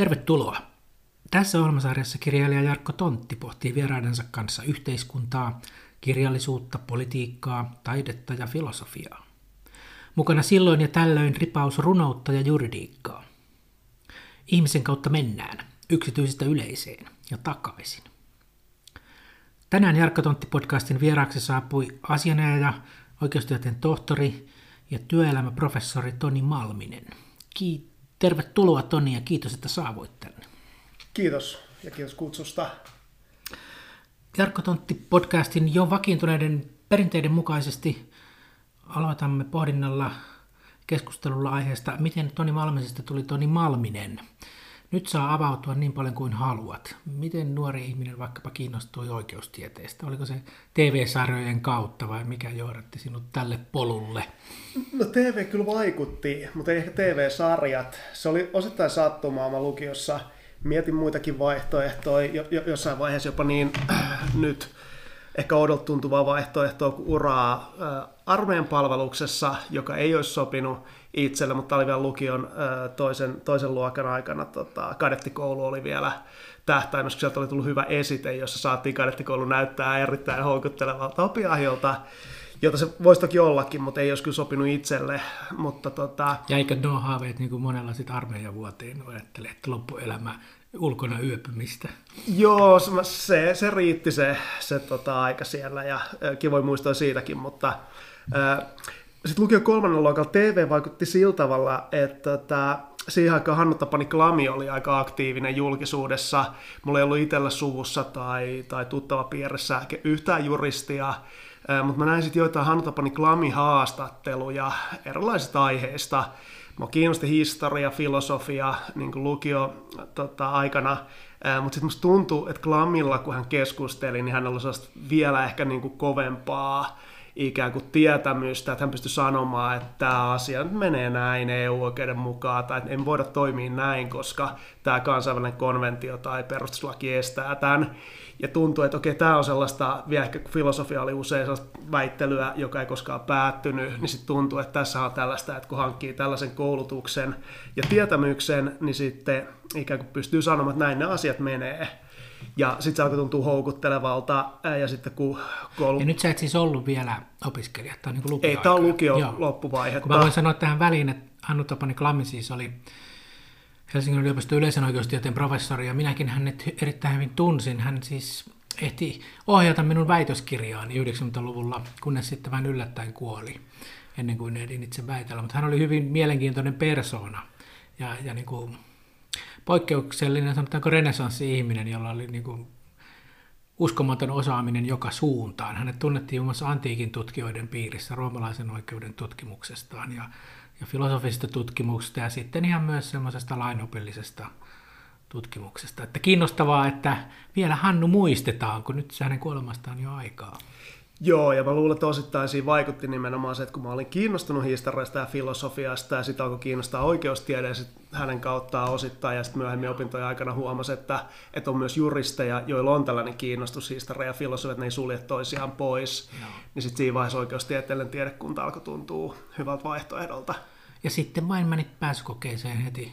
Tervetuloa! Tässä ohjelmasarjassa kirjailija Jarkko Tontti pohtii vieraidensa kanssa yhteiskuntaa, kirjallisuutta, politiikkaa, taidetta ja filosofiaa. Mukana silloin ja tällöin ripaus runoutta ja juridiikkaa. Ihmisen kautta mennään, yksityisistä yleiseen ja takaisin. Tänään Jarkko Tontti-podcastin vieraaksi saapui asianajaja, oikeustieteen tohtori ja työelämäprofessori Toni Malminen. Kiitos Tervetuloa Toni ja kiitos, että saavuit tänne. Kiitos ja kiitos kutsusta. Jarkko Tontti podcastin jo vakiintuneiden perinteiden mukaisesti aloitamme pohdinnalla keskustelulla aiheesta, miten Toni Malmisesta tuli Toni Malminen. Nyt saa avautua niin paljon kuin haluat. Miten nuori ihminen vaikkapa kiinnostui oikeustieteestä? Oliko se TV-sarjojen kautta vai mikä johdatti sinut tälle polulle? No TV kyllä vaikutti, mutta ei ehkä TV-sarjat. Se oli osittain sattumaa. Mä lukiossa mietin muitakin vaihtoehtoja, jo, jo, jossain vaiheessa jopa niin äh, nyt ehkä odot tuntuvaa vaihtoehtoa kuin uraa äh, armeijan palveluksessa, joka ei olisi sopinut itselle, mutta oli vielä lukion toisen, toisen luokan aikana. Tota, kadettikoulu oli vielä tähtäimessä, kun sieltä oli tullut hyvä esite, jossa saatiin kadettikoulu näyttää erittäin houkuttelevalta opiahiolta jota se voisi toki ollakin, mutta ei olisi kyllä sopinut itselle. Mutta tota... eikö nuo haaveet niin kuin monella sitten armeijan vuoteen ajattelee, että loppuelämä ulkona yöpymistä? Joo, se, se riitti se, se tota, aika siellä ja kivoin muistoa siitäkin, mutta äh, sitten lukio kolmannen luokalla TV vaikutti sillä tavalla, että tota, siihen aikaan Hannu Tapani Klami oli aika aktiivinen julkisuudessa. Mulla ei ollut itsellä suvussa tai, tai tuttava piirissä yhtään juristia, mutta mä näin sitten joitain Hannu Tapani Klami haastatteluja erilaisista aiheista. Mä kiinnosti historia, filosofia niin lukio tota, aikana, mutta sitten musta tuntui, että Klamilla, kun hän keskusteli, niin hän oli vielä ehkä niin kuin kovempaa ikään kuin tietämystä, että hän pystyy sanomaan, että tämä asia nyt menee näin EU-oikeuden mukaan, tai ei voida toimia näin, koska tämä kansainvälinen konventio tai perustuslaki estää tämän. Ja tuntuu, että okei, tämä on sellaista, vielä ehkä filosofia oli usein sellaista väittelyä, joka ei koskaan päättynyt, niin sitten tuntuu, että tässä on tällaista, että kun hankkii tällaisen koulutuksen ja tietämyksen, niin sitten ikään kuin pystyy sanomaan, että näin ne asiat menee. Ja sitten se alkoi tuntua houkuttelevalta. Ja sitten kun koulu... Ja nyt sä et siis ollut vielä opiskelija, tämä on niin Ei, tämä on lukio Joo. loppuvaihe. Kun mä voin sanoa tähän väliin, että Hannu Tapani Klammi siis oli Helsingin yliopiston yleisen oikeustieteen professori, ja minäkin hänet erittäin hyvin tunsin. Hän siis ehti ohjata minun väitöskirjaani 90-luvulla, kunnes sitten vähän yllättäen kuoli, ennen kuin ehdin itse väitellä. Mutta hän oli hyvin mielenkiintoinen persona, ja, ja niin kuin poikkeuksellinen, sanotaanko renesanssi-ihminen, jolla oli niin kuin uskomaton osaaminen joka suuntaan. Hänet tunnettiin muun muassa antiikin tutkijoiden piirissä roomalaisen oikeuden tutkimuksestaan ja, ja filosofisesta tutkimuksesta ja sitten ihan myös semmoisesta lainopillisesta tutkimuksesta. Että kiinnostavaa, että vielä Hannu muistetaan, kun nyt hänen kuolemastaan jo aikaa. Joo, ja mä luulen, että osittain siinä vaikutti nimenomaan se, että kun mä olin kiinnostunut historiasta ja filosofiasta ja sitten alkoi kiinnostaa oikeustiede ja sit hänen kauttaan osittain ja sitten myöhemmin opintojen aikana huomasi, että, että on myös juristeja, joilla on tällainen kiinnostus historia ja filosofia, että ne ei sulje toisiaan pois. Joo. Niin sitten siinä vaiheessa oikeustieteellinen tiedekunta alkoi tuntua hyvältä vaihtoehdolta. Ja sitten vain menit pääsykokeeseen heti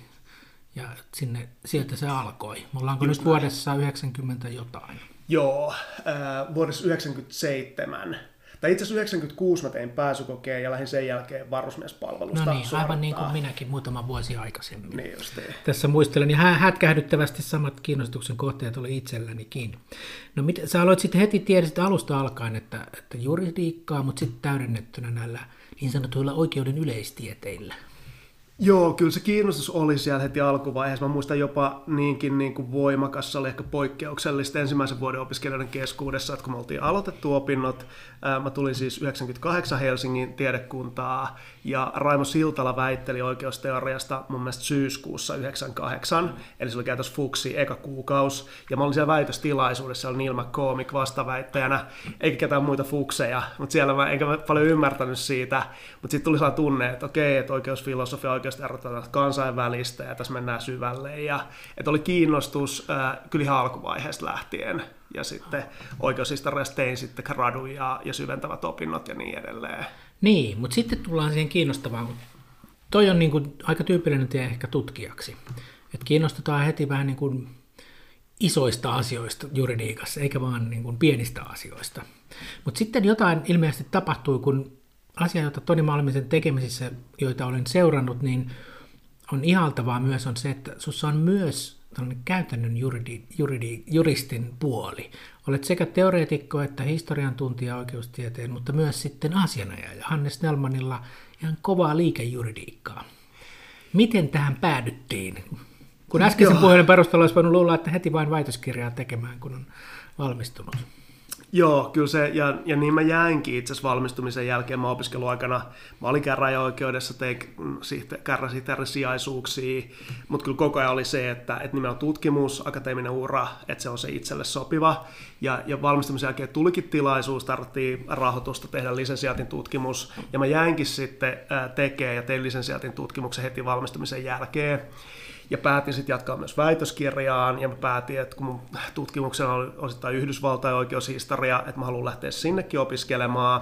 ja sinne, sieltä se alkoi. Mulla onko Just nyt näin. vuodessa 90 jotain? Joo, äh, vuodessa 97. Tai itse asiassa 96 mä tein pääsykokeen ja lähdin sen jälkeen varusmiespalvelusta No niin, aivan niin kuin minäkin muutama vuosi aikaisemmin. Niin justiin. Tässä muistelen, ja hätkähdyttävästi samat kiinnostuksen kohteet oli itsellänikin. No mit, sä aloit sitten heti tiedestä alusta alkaen, että, että juridiikkaa, mutta sitten täydennettynä näillä niin sanotuilla oikeuden yleistieteillä. Joo, kyllä se kiinnostus oli siellä heti alkuvaiheessa. Mä muistan jopa niinkin niin kuin voimakas, se oli ehkä poikkeuksellista ensimmäisen vuoden opiskelijoiden keskuudessa, että kun me oltiin aloitettu opinnot, mä tulin siis 98 Helsingin tiedekuntaa ja Raimo Siltala väitteli oikeusteoriasta mun mielestä syyskuussa 98, eli se oli käytössä fuksi eka kuukaus, ja mä olin siellä väitöstilaisuudessa, oli Neil McCormick vastaväittäjänä, eikä ketään muita fukseja, mutta siellä mä enkä mä paljon ymmärtänyt siitä, mutta sitten tuli sellainen tunne, että okei, että oikeusfilosofia oikeasti erotetaan kansainvälistä, ja tässä mennään syvälle, ja että oli kiinnostus äh, kyllä ihan alkuvaiheesta lähtien, ja sitten oikeushistoriasta tein sitten gradun ja, ja syventävät opinnot ja niin edelleen. Niin, mutta sitten tullaan siihen kiinnostavaan. Toi on niin kuin aika tyypillinen tie ehkä tutkijaksi. että kiinnostutaan heti vähän niin kuin isoista asioista juridiikassa, eikä vaan niin kuin pienistä asioista. Mutta sitten jotain ilmeisesti tapahtui, kun asia, jota Toni Malmisen tekemisissä, joita olen seurannut, niin on ihaltavaa myös on se, että sinussa on myös käytännön juridi, juridi, juristin puoli. Olet sekä teoreetikko että historian tuntija oikeustieteen, mutta myös sitten asianajaja. Hannes Nelmanilla ihan kovaa liikejuridiikkaa. Miten tähän päädyttiin? Kun äskeisen puheen perusteella olisi voinut luulla, että heti vain väitöskirjaa tekemään, kun on valmistunut. Joo, kyllä se, ja, ja niin mä jäinkin itse asiassa valmistumisen jälkeen. Mä opiskeluaikana, mä olin käräjäoikeudessa, tein sijaisuuksia, mutta kyllä koko ajan oli se, että, että nimenomaan tutkimus, akateeminen ura, että se on se itselle sopiva. Ja, ja valmistumisen jälkeen tulikin tilaisuus, tarvittiin rahoitusta tehdä lisensiaatin tutkimus, ja mä jäinkin sitten tekemään ja tein lisensiaatin tutkimuksen heti valmistumisen jälkeen ja päätin sitten jatkaa myös väitöskirjaan, ja mä päätin, että kun mun tutkimuksena oli osittain Yhdysvaltain oikeushistoria, että mä haluan lähteä sinnekin opiskelemaan,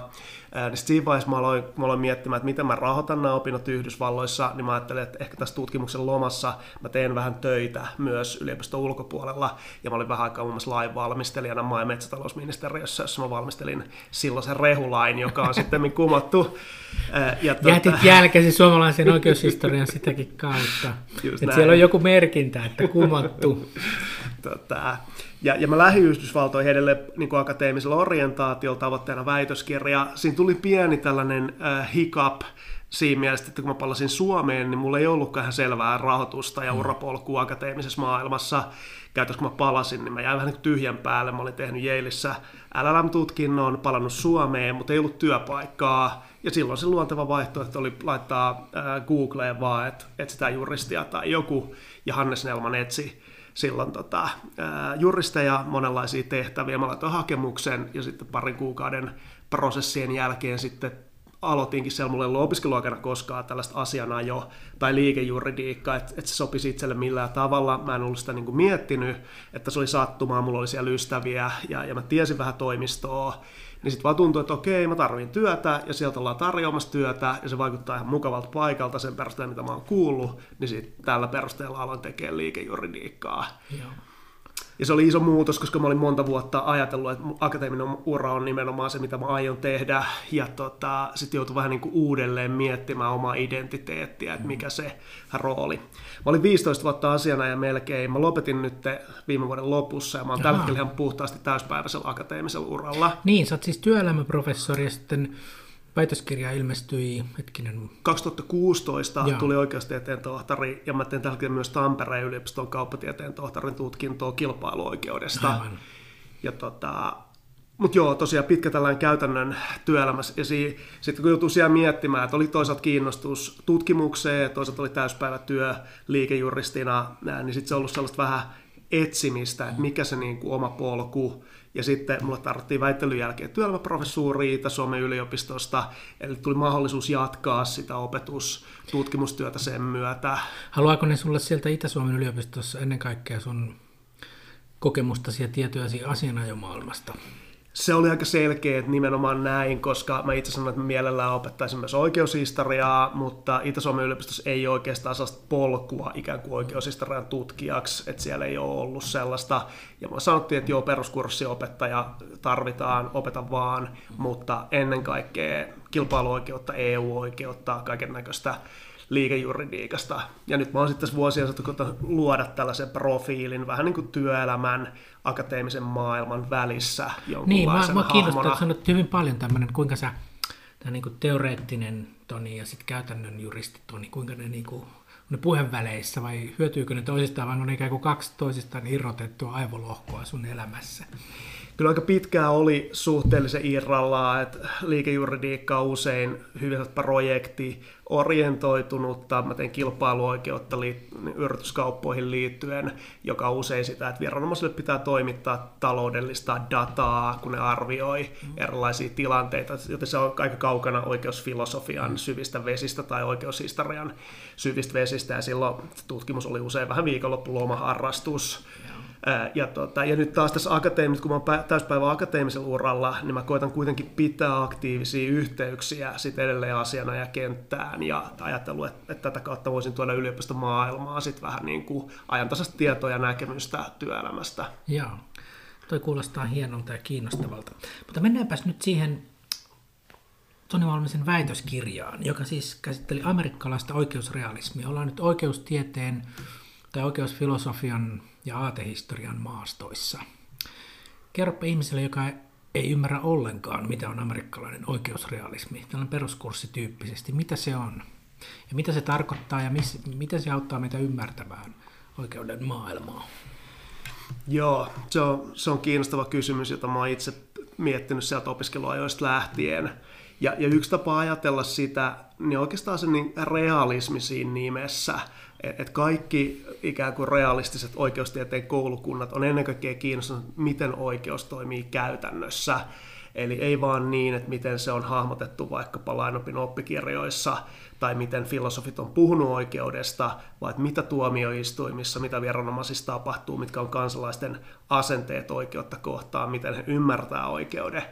niin siinä vaiheessa mä aloin, mä aloin miettimään, että miten mä rahoitan nämä opinnot Yhdysvalloissa, niin mä ajattelin, että ehkä tässä tutkimuksen lomassa mä teen vähän töitä myös yliopiston ulkopuolella, ja mä olin vähän aikaa muun muassa lainvalmistelijana maa- ja metsätalousministeriössä, jossa mä valmistelin silloisen rehulain, joka on sitten kumottu. Ja tuota... Jätit jälkesi suomalaisen oikeushistorian sitäkin kautta. Että siellä on joku merkintä, että kumottu. tota, ja, ja mä lähdin Yhdysvaltoihin edelleen niin kuin akateemisella orientaatiolla tavoitteena väitöskirja. Siinä tuli pieni tällainen äh, hiccup siinä mielessä, että kun mä palasin Suomeen, niin mulla ei ollutkaan selvää rahoitusta ja mm. urapolkua akateemisessa maailmassa. Käytännössä kun mä palasin, niin mä jäin vähän niin tyhjän päälle. Mä olin tehnyt Yaleissa LLM-tutkinnon, palannut Suomeen, mutta ei ollut työpaikkaa. Ja silloin se luonteva vaihtoehto oli laittaa äh, Googleen vaan, että etsitään juristia tai joku, ja Hannes Nelman etsi silloin tota, juristeja, monenlaisia tehtäviä. Mä laitoin hakemuksen ja sitten parin kuukauden prosessien jälkeen sitten aloitinkin siellä, mulla ei ollut opiskeluaikana koskaan tällaista asianajo- tai liikejuridiikkaa, että, että se sopisi itselle millään tavalla. Mä en ollut sitä niin kuin miettinyt, että se oli sattumaa, mulla oli siellä ystäviä ja, ja mä tiesin vähän toimistoa niin sitten vaan tuntuu, että okei, mä tarvin työtä ja sieltä ollaan tarjoamassa työtä ja se vaikuttaa ihan mukavalta paikalta sen perusteella, mitä mä oon kuullut, niin sitten tällä perusteella aloin tekemään liikejuridiikkaa. Joo. Ja se oli iso muutos, koska mä olin monta vuotta ajatellut, että akateeminen ura on nimenomaan se, mitä mä aion tehdä. Ja tota, sitten joutui vähän niin kuin uudelleen miettimään omaa identiteettiä, että mikä se rooli. Mä olin 15 vuotta asiana ja melkein. Mä lopetin nyt viime vuoden lopussa ja mä oon tällä hetkellä ihan puhtaasti täyspäiväisellä akateemisella uralla. Niin, sä oot siis työelämäprofessori ja sitten väitöskirja ilmestyi, hetkinen... 2016 Joo. tuli oikeustieteen tohtori, ja mä tein tällä myös Tampereen yliopiston kauppatieteen tohtorin tutkintoa kilpailuoikeudesta. Aivan. Ja tota, mutta joo, tosiaan pitkä tällainen käytännön työelämässä. Ja si- sitten kun joutuu siellä miettimään, että oli toisaalta kiinnostus tutkimukseen, toisaalta oli täyspäivätyö liikejuristina, niin sitten se on ollut sellaista vähän etsimistä, että mikä se niin kuin oma polku ja sitten mulle tarvittiin väittelyn jälkeen työelämäprofessuuri Itä-Suomen yliopistosta, eli tuli mahdollisuus jatkaa sitä opetus- tutkimustyötä sen myötä. Haluaako ne sulle sieltä Itä-Suomen yliopistossa ennen kaikkea sun kokemustasi ja tietojasi asianajomaailmasta? Se oli aika selkeä, että nimenomaan näin, koska mä itse sanoin, että mielellään opettaisin myös oikeushistoriaa, mutta Itä-Suomen yliopistossa ei oikeastaan sellaista polkua ikään kuin oikeushistorian tutkijaksi, että siellä ei ole ollut sellaista. Ja mä sanottiin, että joo, peruskurssiopettaja tarvitaan, opeta vaan, mutta ennen kaikkea kilpailuoikeutta, EU-oikeutta, kaiken näköistä liikejuridiikasta. Ja nyt mä oon sitten vuosia saatu luoda tällaisen profiilin vähän niin kuin työelämän, akateemisen maailman välissä Niin, mä, mä kiinnostaa, että sanot hyvin paljon tämmöinen, kuinka sä, tämä niin kuin teoreettinen Toni ja sitten käytännön juristi Toni, kuinka ne, niin kuin, ne puheenväleissä vai hyötyykö ne toisistaan vai on ikään kuin kaksi toisistaan irrotettua aivolohkoa sun elämässä? Kyllä aika pitkään oli suhteellisen irrallaan, että liikejuridiikka on usein hyvin projekti orientoitunutta. Mä teen kilpailuoikeutta liitt- yrityskauppoihin liittyen, joka on usein sitä, että viranomaisille pitää toimittaa taloudellista dataa, kun ne arvioi erilaisia tilanteita, joten se on aika kaukana oikeusfilosofian syvistä vesistä tai oikeushistorian syvistä vesistä, ja silloin tutkimus oli usein vähän viikonloppuloma harrastus Ja, tota, ja nyt taas tässä akateemis, kun mä oon täyspäivän akateemisella uralla, niin mä koitan kuitenkin pitää aktiivisia yhteyksiä sit edelleen asiana ja kenttään ja ajatellut, että, että tätä kautta voisin tuoda yliopistomaailmaa sit vähän niin kuin ajantasasta tietoa ja näkemystä työelämästä. Joo, toi kuulostaa hienolta ja kiinnostavalta. Mutta mennäänpäs nyt siihen Toni Malmisen väitöskirjaan, joka siis käsitteli amerikkalaista oikeusrealismia. Ollaan nyt oikeustieteen tai oikeusfilosofian ja aatehistorian maastoissa. Kerropa ihmiselle, joka ei ymmärrä ollenkaan, mitä on amerikkalainen oikeusrealismi, tällainen peruskurssi tyyppisesti, mitä se on ja mitä se tarkoittaa ja miss, miten se auttaa meitä ymmärtämään oikeuden maailmaa. Joo, se on, se on kiinnostava kysymys, jota mä oon itse miettinyt sieltä opiskeluajoista lähtien. Ja, ja yksi tapa ajatella sitä, niin oikeastaan se niin realismi siinä nimessä, että kaikki ikään kuin realistiset oikeustieteen koulukunnat on ennen kaikkea kiinnostunut, miten oikeus toimii käytännössä. Eli ei vaan niin, että miten se on hahmotettu vaikkapa lainopin oppikirjoissa tai miten filosofit on puhunut oikeudesta, vaan että mitä tuomioistuimissa, mitä viranomaisissa tapahtuu, mitkä on kansalaisten asenteet oikeutta kohtaan, miten he ymmärtää oikeuden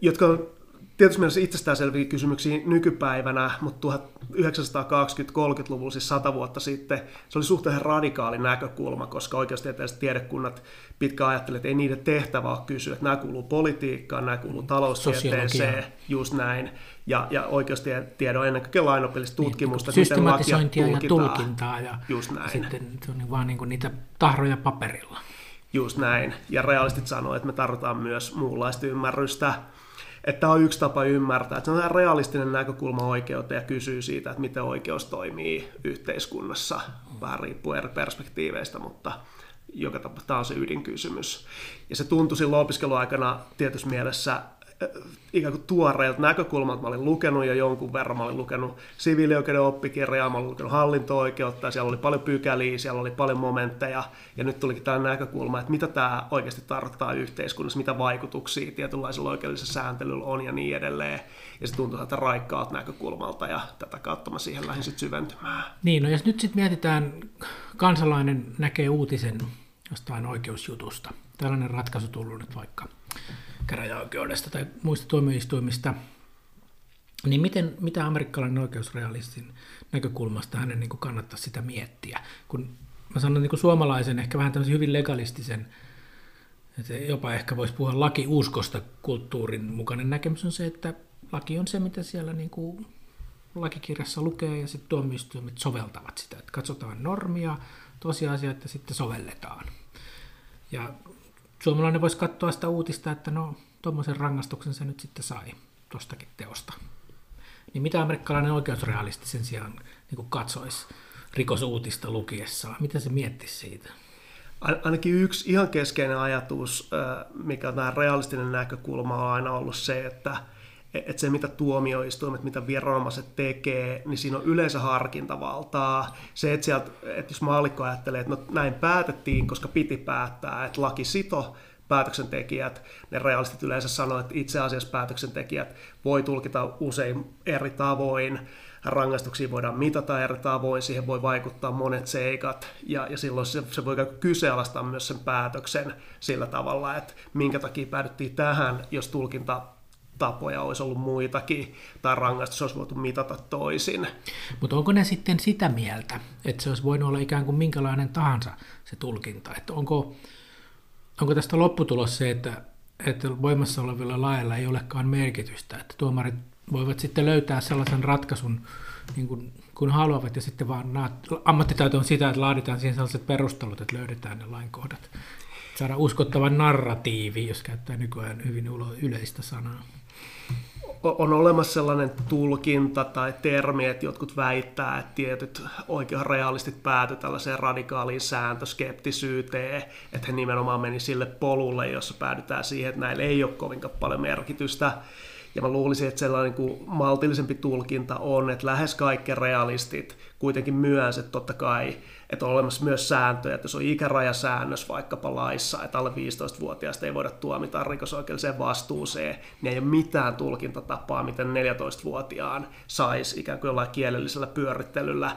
jotka on tietysti mielessä itsestäänselviä kysymyksiä nykypäivänä, mutta 1920-30-luvulla, siis sata vuotta sitten, se oli suhteen radikaali näkökulma, koska oikeustieteelliset tiedekunnat pitkään ajattelivat, että ei niiden tehtävä ole kysyä, että nämä kuuluu politiikkaan, nämä kuuluu taloustieteeseen, just näin, ja, ja oikeustiedon ennen kaikkea lainopillista niin, tutkimusta, niin, miten lakia tulkitaan. ja tulkintaa, ja just näin. sitten se on vaan niin kuin niitä tahroja paperilla. Just näin, ja realistit sanoo, että me tarvitaan myös muunlaista ymmärrystä, että tämä on yksi tapa ymmärtää, että se on realistinen näkökulma oikeuteen ja kysyy siitä, että miten oikeus toimii yhteiskunnassa, vähän riippuu eri perspektiiveistä, mutta joka tapauksessa tämä on se ydinkysymys. Ja se tuntui silloin opiskeluaikana tietyssä mielessä ikään kuin tuoreilta näkökulmalta. Mä olin lukenut jo jonkun verran, mä olin lukenut siviilioikeuden oppikirjaa, mä olin lukenut hallinto-oikeutta, ja siellä oli paljon pykäliä, siellä oli paljon momentteja, ja nyt tulikin tällainen näkökulma, että mitä tämä oikeasti tarkoittaa yhteiskunnassa, mitä vaikutuksia tietynlaisella oikeudellisella sääntelyllä on ja niin edelleen. Ja se tuntuu että raikkaalta näkökulmalta, ja tätä kautta mä siihen lähdin sitten syventymään. Niin, no jos nyt sitten mietitään, kansalainen näkee uutisen jostain oikeusjutusta, tällainen ratkaisu tullut nyt vaikka käräjäoikeudesta tai muista tuomioistuimista, niin miten, mitä amerikkalainen oikeusrealistin näkökulmasta hänen niin kannattaa sitä miettiä? Kun mä sanon niin suomalaisen, ehkä vähän tämmöisen hyvin legalistisen, että jopa ehkä voisi puhua lakiuskosta kulttuurin mukainen näkemys on se, että laki on se, mitä siellä niin kuin lakikirjassa lukee ja sitten tuomioistuimet soveltavat sitä. Että katsotaan normia, tosiasiat ja sitten sovelletaan. Ja suomalainen voisi katsoa sitä uutista, että no, tuommoisen rangaistuksen se nyt sitten sai tuostakin teosta. Niin mitä amerikkalainen oikeusrealisti sen sijaan niin katsoisi rikosuutista lukiessaan? Mitä se miettisi siitä? Ainakin yksi ihan keskeinen ajatus, mikä on tämä realistinen näkökulma, on aina ollut se, että että se mitä tuomioistuimet, mitä viranomaiset tekee, niin siinä on yleensä harkintavaltaa. Se, että, sieltä, että jos maalikko ajattelee, että no näin päätettiin, koska piti päättää, että laki sito päätöksentekijät, ne realistit yleensä sanoo, että itse asiassa päätöksentekijät voi tulkita usein eri tavoin, rangaistuksia voidaan mitata eri tavoin, siihen voi vaikuttaa monet seikat, ja, ja silloin se, se voi kyseenalaistaa myös sen päätöksen sillä tavalla, että minkä takia päädyttiin tähän, jos tulkinta tapoja olisi ollut muitakin, tai rangaistus olisi voitu mitata toisin. Mutta onko ne sitten sitä mieltä, että se olisi voinut olla ikään kuin minkälainen tahansa se tulkinta? Että onko, onko tästä lopputulos se, että, että voimassa olevilla lailla ei olekaan merkitystä, että tuomarit voivat sitten löytää sellaisen ratkaisun, niin kuin, kun haluavat, ja sitten vaan ammattitaito on sitä, että laaditaan siihen sellaiset perustelut, että löydetään ne lainkohdat. Saada uskottava narratiivi, jos käyttää nykyään hyvin yleistä sanaa on olemassa sellainen tulkinta tai termi, että jotkut väittää, että tietyt oikein realistit pääty tällaiseen radikaaliin sääntöskeptisyyteen, että he nimenomaan meni sille polulle, jossa päädytään siihen, että näillä ei ole kovinkaan paljon merkitystä. Ja mä luulisin, että sellainen kuin maltillisempi tulkinta on, että lähes kaikki realistit kuitenkin myös, että totta kai Että on olemassa myös sääntöjä, että jos on ikärajasäännös vaikkapa laissa, että alle 15-vuotiaasta ei voida tuomita rikosoikeudelliseen vastuuseen, niin ei ole mitään tulkintatapaa, miten 14-vuotiaan saisi ikään kuin jollain kielellisellä pyörittelyllä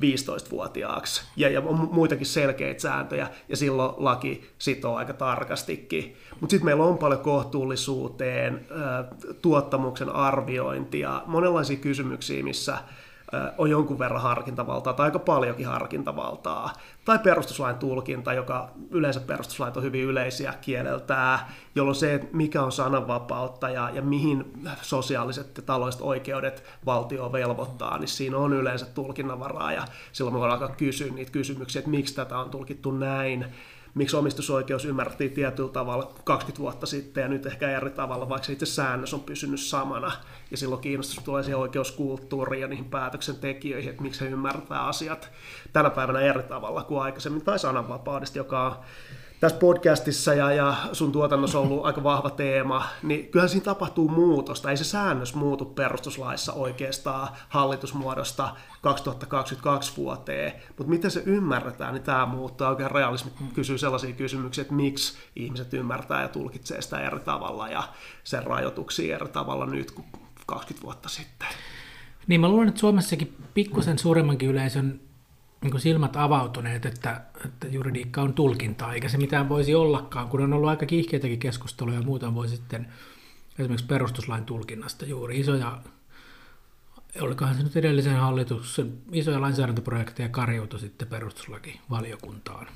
15-vuotiaaksi. Ja, ja on muitakin selkeitä sääntöjä, ja silloin laki sitoo aika tarkastikin. Mutta sitten meillä on paljon kohtuullisuuteen, tuottamuksen arviointia, monenlaisia kysymyksiä, missä on jonkun verran harkintavaltaa tai aika paljonkin harkintavaltaa. Tai perustuslain tulkinta, joka yleensä perustuslait on hyvin yleisiä kieleltään, jolloin se, mikä on sananvapautta ja, ja mihin sosiaaliset ja taloudelliset oikeudet valtio velvoittaa, niin siinä on yleensä tulkinnanvaraa ja silloin me voidaan alkaa kysyä niitä kysymyksiä, että miksi tätä on tulkittu näin miksi omistusoikeus ymmärrettiin tietyllä tavalla 20 vuotta sitten ja nyt ehkä eri tavalla, vaikka se itse säännös on pysynyt samana. Ja silloin kiinnostus tulee siihen oikeuskulttuuriin ja niihin päätöksentekijöihin, että miksi he ymmärtää asiat tänä päivänä eri tavalla kuin aikaisemmin, tai sananvapaudesta, joka on tässä podcastissa ja, ja sun tuotannossa on ollut aika vahva teema, niin kyllähän siinä tapahtuu muutosta. Ei se säännös muutu perustuslaissa oikeastaan hallitusmuodosta 2022 vuoteen, mutta miten se ymmärretään, niin tämä muuttaa. Oikein realismi kysyy sellaisia kysymyksiä, että miksi ihmiset ymmärtää ja tulkitsee sitä eri tavalla ja sen rajoituksia eri tavalla nyt kuin 20 vuotta sitten. Niin mä luulen, että Suomessakin pikkusen suuremmankin yleisön niin silmät avautuneet, että, että juridiikka on tulkintaa, eikä se mitään voisi ollakaan, kun on ollut aika kiihkeitäkin keskusteluja, muuten voi sitten esimerkiksi perustuslain tulkinnasta juuri isoja, olikohan se nyt edellisen hallituksen isoja lainsäädäntöprojekteja karjoutu sitten perustuslakivaliokuntaan.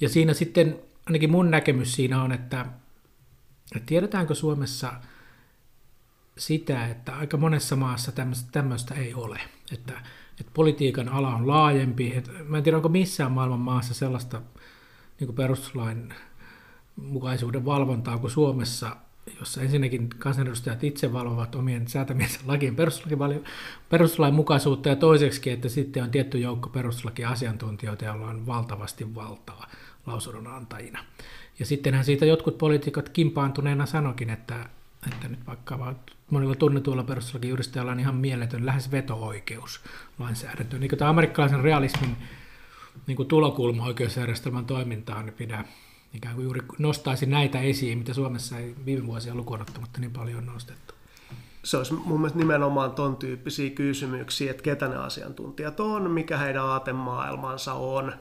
Ja siinä sitten, ainakin mun näkemys siinä on, että, että tiedetäänkö Suomessa sitä, että aika monessa maassa tämmöistä, tämmöistä ei ole, että että politiikan ala on laajempi. Et mä en tiedä, onko missään maailman maassa sellaista niin perustuslain mukaisuuden valvontaa kuin Suomessa, jossa ensinnäkin kansanedustajat itse valvovat omien säätämiensä lakien perustuslain mukaisuutta ja toiseksi, että sitten on tietty joukko perustuslakiasiantuntijoita, joilla on valtavasti valtaa lausunnon antajina. Ja sittenhän siitä jotkut poliitikot kimpaantuneena sanokin, että, että nyt vaikka monilla tunnetuilla perustuslakijuristajilla on ihan mieletön lähes veto-oikeus lainsäädäntöön. Niin tämä amerikkalaisen realismin niin kuin tulokulma oikeusjärjestelmän toimintaan niin pidä ikään kuin juuri nostaisi näitä esiin, mitä Suomessa ei viime vuosia lukuun ottamatta niin paljon nostettu. Se olisi mun mielestä nimenomaan ton tyyppisiä kysymyksiä, että ketä ne asiantuntijat on, mikä heidän aatemaailmansa on,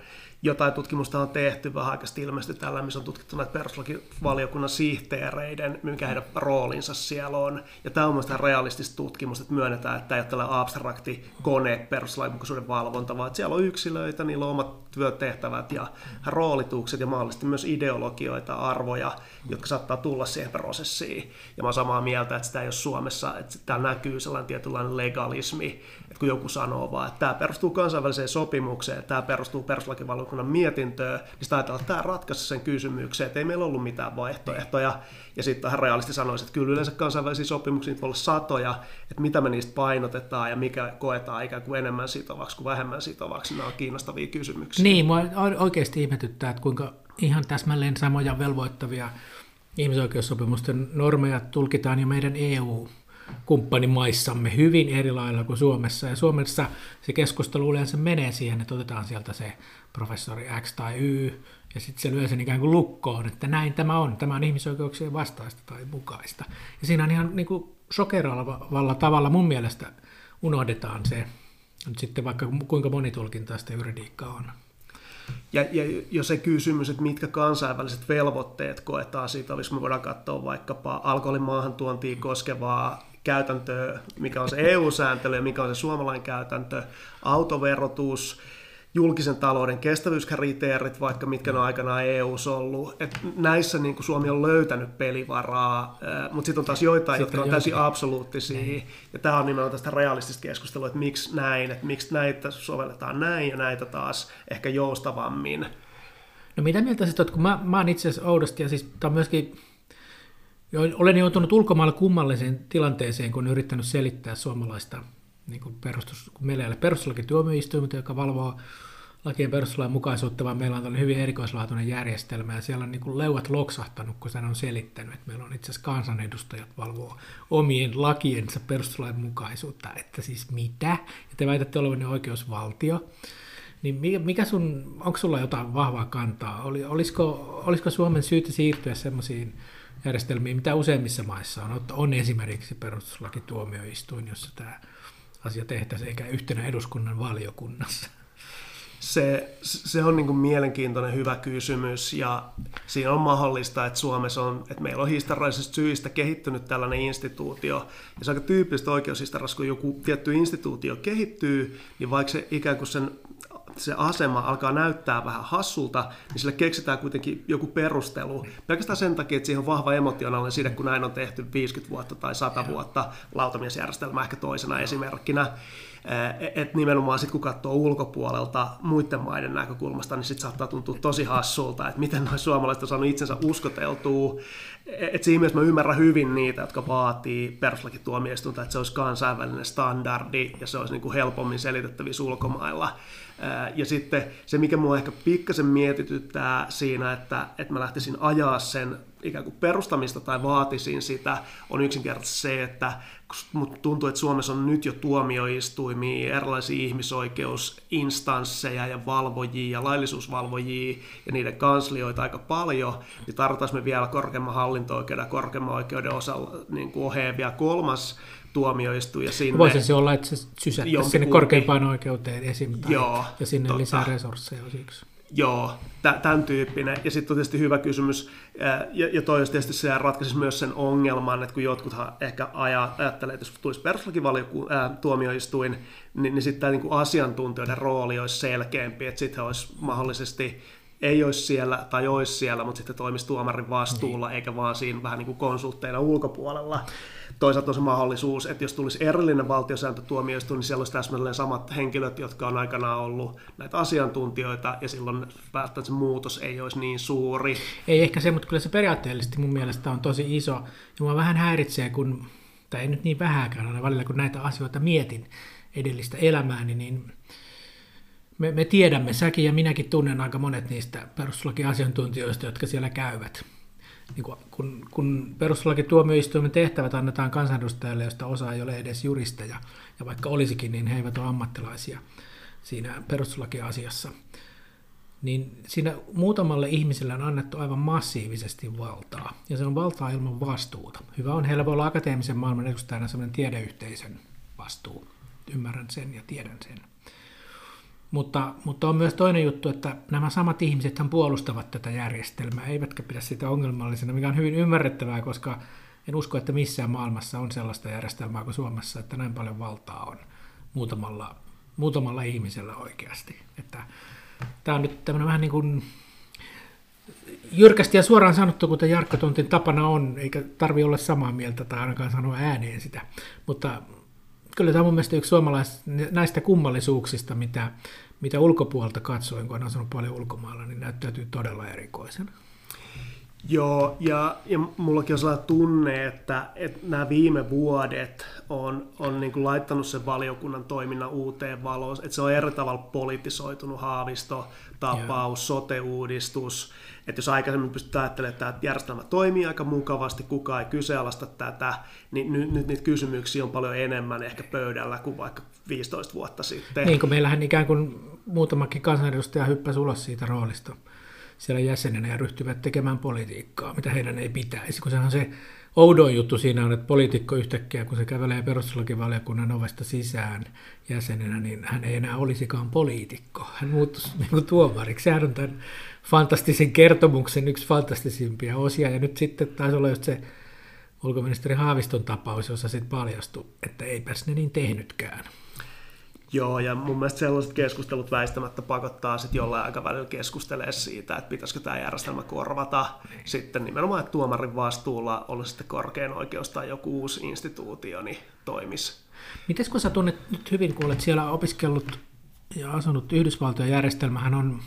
jotain tutkimusta on tehty vähän aikaisesti ilmeisesti tällä, missä on tutkittu näitä perustuslakivaliokunnan sihteereiden, mikä heidän roolinsa siellä on. Ja tämä on mielestäni realistista tutkimusta, että myönnetään, että tämä ei ole tällainen abstrakti kone perustuslainmukaisuuden valvonta, vaan että siellä on yksilöitä, niillä on omat työtehtävät ja roolitukset ja mahdollisesti myös ideologioita, arvoja, jotka saattaa tulla siihen prosessiin. Ja mä oon samaa mieltä, että sitä ei ole Suomessa, että tämä näkyy sellainen tietynlainen legalismi, että kun joku sanoo vaan, että tämä perustuu kansainväliseen sopimukseen, tämä perustuu perustuslakivaliokunnan mietintöön, niin sitä ajatellaan, että tämä ratkaisi sen kysymyksen, että ei meillä ollut mitään vaihtoehtoja. Ja sitten tähän realisti sanoisi, että kyllä yleensä kansainvälisiä sopimuksia voi olla satoja, että mitä me niistä painotetaan ja mikä koetaan ikään kuin enemmän sitovaksi kuin vähemmän sitovaksi. Nämä on kiinnostavia kysymyksiä. Niin, mua oikeasti ihmetyttää, että kuinka ihan täsmälleen samoja velvoittavia ihmisoikeussopimusten normeja tulkitaan jo meidän EU kumppanimaissamme hyvin eri lailla kuin Suomessa. Ja Suomessa se keskustelu yleensä menee siihen, että otetaan sieltä se professori X tai Y, ja sitten se lyö sen ikään kuin lukkoon, että näin tämä on, tämä on ihmisoikeuksien vastaista tai mukaista. Ja siinä on ihan niin kuin tavalla mun mielestä unohdetaan se, nyt sitten vaikka kuinka monitulkintaista juridiikka on. Ja, ja jo se kysymys, että mitkä kansainväliset velvoitteet koetaan siitä, olisi me voidaan katsoa vaikkapa alkoholin maahantuontia koskevaa käytäntöä, mikä on se EU-sääntely ja mikä on se suomalainen käytäntö, autoverotus, julkisen talouden kestävyyskriteerit, vaikka mitkä on aikanaan eu ollut. Et näissä niin kuin Suomi on löytänyt pelivaraa, mutta sitten on taas joitain, sitten jotka on täysin absoluuttisia. Niin. Ja tämä on nimenomaan tästä realistista keskustelua, että miksi näin, että miksi näitä sovelletaan näin ja näitä taas ehkä joustavammin. No mitä mieltä sitten kun mä, mä oon itse asiassa oudosti, ja siis tämä on myöskin olen joutunut ulkomailla kummalliseen tilanteeseen, kun olen yrittänyt selittää suomalaista niin kuin perustus, kun meillä ei ole perustuslakituomioistuiminta, joka valvoo lakien perustuslain mukaisuutta, vaan meillä on tällainen hyvin erikoislaatuinen järjestelmä, ja siellä on niin kuin leuat loksahtanut, kun sen on selittänyt, että meillä on itse asiassa kansanedustajat valvoo omien lakiensa perustuslain mukaisuutta, että siis mitä, ja te väitätte olevanne oikeusvaltio, Niin mikä sun, onko sulla jotain vahvaa kantaa? Oli, olisiko, olisiko Suomen syytä siirtyä semmoisiin järjestelmiin, mitä useimmissa maissa on? On esimerkiksi perustuslakituomioistuin, jossa tämä asia tehtäisiin, eikä yhtenä eduskunnan valiokunnassa. Se, se on niin mielenkiintoinen hyvä kysymys ja siinä on mahdollista, että Suomessa on, että meillä on historiallisista syistä kehittynyt tällainen instituutio. Ja se on aika tyypillistä oikeushistoriassa, kun joku tietty instituutio kehittyy, niin vaikka se ikään kuin sen se asema alkaa näyttää vähän hassulta, niin sille keksitään kuitenkin joku perustelu. Pelkästään sen takia, että siihen on vahva emotionaalinen side, kun näin on tehty 50 vuotta tai 100 vuotta lautamiesjärjestelmä ehkä toisena esimerkkinä. Että nimenomaan sitten kun katsoo ulkopuolelta muiden maiden näkökulmasta, niin sitten saattaa tuntua tosi hassulta, että miten noin suomalaiset on saanut itsensä uskoteltua. Että siinä mielessä mä ymmärrän hyvin niitä, jotka vaatii perustuslakituomioistuinta, että se olisi kansainvälinen standardi ja se olisi niin kuin helpommin selitettävissä ulkomailla. Ja sitten se, mikä mua ehkä pikkasen mietityttää siinä, että, että mä lähtisin ajaa sen ikään kuin perustamista tai vaatisin sitä, on yksinkertaisesti se, että mutta tuntuu, että Suomessa on nyt jo tuomioistuimia, erilaisia ihmisoikeusinstansseja ja valvojia ja laillisuusvalvojia ja niiden kanslioita aika paljon, niin tarvitaan me vielä korkeamman hallinto-oikeuden ja korkeamman oikeuden osalla niin kuin oheen vielä kolmas tuomioistuin. Ja sinne, Voisi se olla, että se sysättäisi sinne korkeimpaan oikeuteen esim. Tai, Joo, ja sinne tota, lisää resursseja siksi. Joo, tämän tyyppinen. Ja sitten on tietysti hyvä kysymys, ja, ja tietysti se ratkaisisi myös sen ongelman, että kun jotkuthan ehkä ajattelee, että jos tulisi tuomioistuin, niin, niin sitten tämä niin asiantuntijoiden rooli olisi selkeämpi, että sitten olisi mahdollisesti ei olisi siellä tai olisi siellä, mutta sitten toimisi tuomarin vastuulla, niin. eikä vaan siinä vähän niin kuin konsultteina ulkopuolella toisaalta on se mahdollisuus, että jos tulisi erillinen valtiosääntötuomioistuin, niin siellä olisi täsmälleen samat henkilöt, jotka on aikanaan ollut näitä asiantuntijoita, ja silloin välttämättä se muutos ei olisi niin suuri. Ei ehkä se, mutta kyllä se periaatteellisesti mun mielestä on tosi iso, ja mua vähän häiritsee, kun, tai ei nyt niin vähäkään aina välillä, kun näitä asioita mietin edellistä elämääni, niin me, me tiedämme, säkin ja minäkin tunnen aika monet niistä perustuslakiasiantuntijoista, jotka siellä käyvät niin kun, kun, kun perustuslakituomioistuimen tehtävät annetaan kansanedustajille, joista osa ei ole edes juristeja, ja vaikka olisikin, niin he eivät ole ammattilaisia siinä perustuslakiasiassa, niin siinä muutamalle ihmiselle on annettu aivan massiivisesti valtaa, ja se on valtaa ilman vastuuta. Hyvä on, heillä voi olla akateemisen maailman edustajana sellainen tiedeyhteisön vastuu. Ymmärrän sen ja tiedän sen. Mutta, mutta on myös toinen juttu, että nämä samat ihmiset puolustavat tätä järjestelmää, eivätkä pidä sitä ongelmallisena, mikä on hyvin ymmärrettävää, koska en usko, että missään maailmassa on sellaista järjestelmää kuin Suomessa, että näin paljon valtaa on muutamalla, muutamalla ihmisellä oikeasti. Että tämä on nyt tämmöinen vähän niin kuin jyrkästi ja suoraan sanottu, kuten Jarkko Tontin tapana on, eikä tarvi olla samaa mieltä tai ainakaan sanoa ääneen sitä, mutta kyllä tämä on mun mielestä yksi suomalais, näistä kummallisuuksista, mitä, mitä ulkopuolelta katsoen, kun on asunut paljon ulkomailla, niin näyttäytyy todella erikoisena. Joo, ja, ja mullakin on sellainen tunne, että, että nämä viime vuodet on, on niin kuin laittanut sen valiokunnan toiminnan uuteen valoon, että se on eri tavalla politisoitunut haavisto, tapaus, sote-uudistus, että jos aikaisemmin pystytään ajattelemaan, että tämä järjestelmä toimii aika mukavasti, kukaan ei kyseenalaista tätä, niin nyt, nyt niitä kysymyksiä on paljon enemmän ehkä pöydällä kuin vaikka 15 vuotta sitten. Niin kuin meillähän ikään kuin muutamakin kansanedustaja hyppäsi ulos siitä roolista siellä jäsenenä ja ryhtyvät tekemään politiikkaa, mitä heidän ei pitäisi, kun sehän se oudoin juttu siinä on, että poliitikko yhtäkkiä, kun se kävelee perustuslakivaliokunnan ovesta sisään jäsenenä, niin hän ei enää olisikaan poliitikko. Hän muuttuisi niin tuomariksi. Sehän on tämän fantastisen kertomuksen yksi fantastisimpia osia. Ja nyt sitten taisi olla just se ulkoministeri Haaviston tapaus, jossa sitten paljastui, että eipäs ne niin tehnytkään. Joo, ja mun mielestä sellaiset keskustelut väistämättä pakottaa sitten jollain aikavälillä keskustelemaan siitä, että pitäisikö tämä järjestelmä korvata. Niin. Sitten nimenomaan, että tuomarin vastuulla olisi sitten korkein oikeus tai joku uusi instituutio, niin toimisi. Miten kun sä tunnet nyt hyvin, kun olet siellä opiskellut ja asunut Yhdysvaltojen järjestelmähän on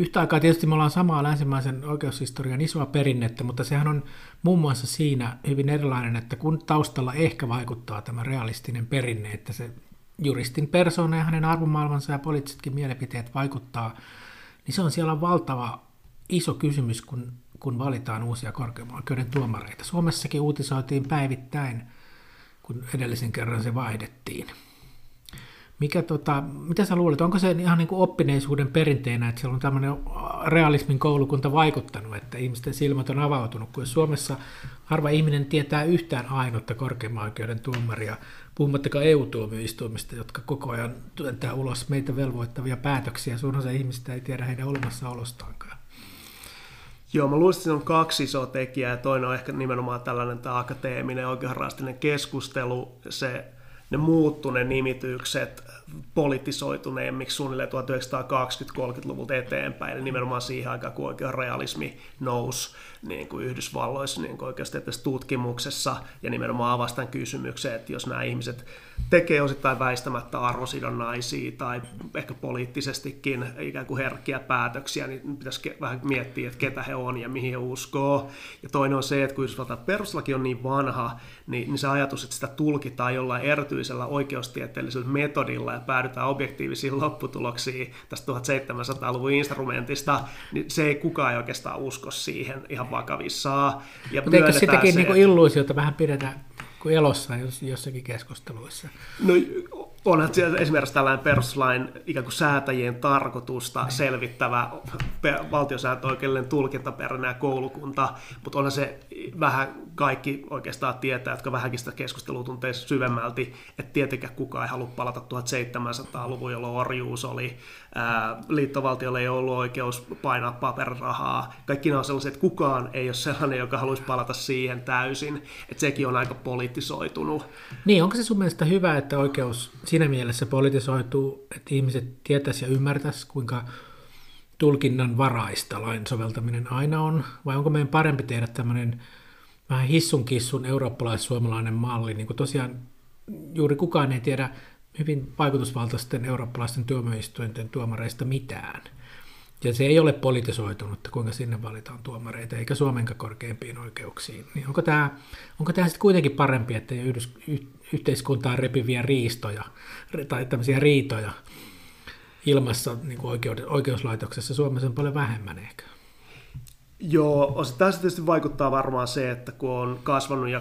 Yhtä aikaa tietysti me ollaan samaa länsimaisen oikeushistorian isoa perinnettä, mutta sehän on muun muassa siinä hyvin erilainen, että kun taustalla ehkä vaikuttaa tämä realistinen perinne, että se juristin persona ja hänen arvomaailmansa ja poliittisetkin mielipiteet vaikuttaa, niin se on siellä valtava iso kysymys, kun, kun valitaan uusia korkeimman oikeuden tuomareita. Suomessakin uutisoitiin päivittäin, kun edellisen kerran se vaihdettiin. Mikä tota, mitä sä luulet, onko se ihan niin kuin oppineisuuden perinteenä, että siellä on tämmöinen realismin koulukunta vaikuttanut, että ihmisten silmät on avautunut, kun Suomessa harva ihminen tietää yhtään ainutta korkeimman oikeuden tuomaria, puhumattakaan EU-tuomioistuimista, jotka koko ajan työntää ulos meitä velvoittavia päätöksiä. Suurin osa ihmistä ei tiedä heidän olemassaolostaankaan. Joo, mä luulisin, että on kaksi isoa tekijää. Toinen on ehkä nimenomaan tällainen tämä akateeminen oikeudenraastinen keskustelu, se, ne muuttu ne nimitykset politisoituneemmiksi suunnilleen 1920-30-luvulta eteenpäin, eli nimenomaan siihen aikaan, kun oikein realismi nousi niin kuin Yhdysvalloissa niin kuin oikeasti tutkimuksessa, ja nimenomaan avastan kysymyksen, että jos nämä ihmiset tekee osittain väistämättä arvosidonnaisia tai ehkä poliittisestikin ikään kuin herkkiä päätöksiä, niin pitäisi vähän miettiä, että ketä he on ja mihin he uskoo. Ja toinen on se, että kun Yhdysvaltain perustuslaki on niin vanha, niin, niin se ajatus, että sitä tulkitaan jollain erityisellä oikeustieteellisellä metodilla ja päädytään objektiivisiin lopputuloksiin tästä 1700-luvun instrumentista, niin se ei kukaan oikeastaan usko siihen ihan vakavissaan. Ja Mutta eikö sitäkin se, niin illuusiota vähän pidetä kuin elossa jossakin keskusteluissa? No onhan esimerkiksi tällainen perustuslain ikään kuin säätäjien tarkoitusta selvittävä valtiosääntöoikeudellinen tulkintaperäinen koulukunta, mutta onhan se vähän kaikki oikeastaan tietää, jotka vähänkin sitä keskustelua tuntee syvemmälti, että tietenkään kukaan ei halua palata 1700-luvun, jolloin orjuus oli, ää, liittovaltiolle ei ollut oikeus painaa paperirahaa. Kaikki nämä on sellaiset, että kukaan ei ole sellainen, joka haluaisi palata siihen täysin, että sekin on aika politisoitunut. Niin, onko se sun mielestä hyvä, että oikeus siinä mielessä politisoituu, että ihmiset tietäisi ja ymmärtäisi, kuinka tulkinnan varaista lain soveltaminen aina on, vai onko meidän parempi tehdä tämmöinen vähän hissun kissun eurooppalais-suomalainen malli, niin kuin tosiaan juuri kukaan ei tiedä hyvin vaikutusvaltaisten eurooppalaisten tuomioistuinten tuomareista mitään. Ja se ei ole politisoitunut, kuinka sinne valitaan tuomareita, eikä Suomenkaan korkeimpiin oikeuksiin. Niin onko tämä, onko tämä sitten kuitenkin parempi, että ei yhdys, yhteiskuntaan repiviä riistoja tai tämmöisiä riitoja ilmassa niin kuin oikeud, oikeuslaitoksessa Suomessa on paljon vähemmän ehkä? Joo, osittain se tietysti vaikuttaa varmaan se, että kun on kasvanut ja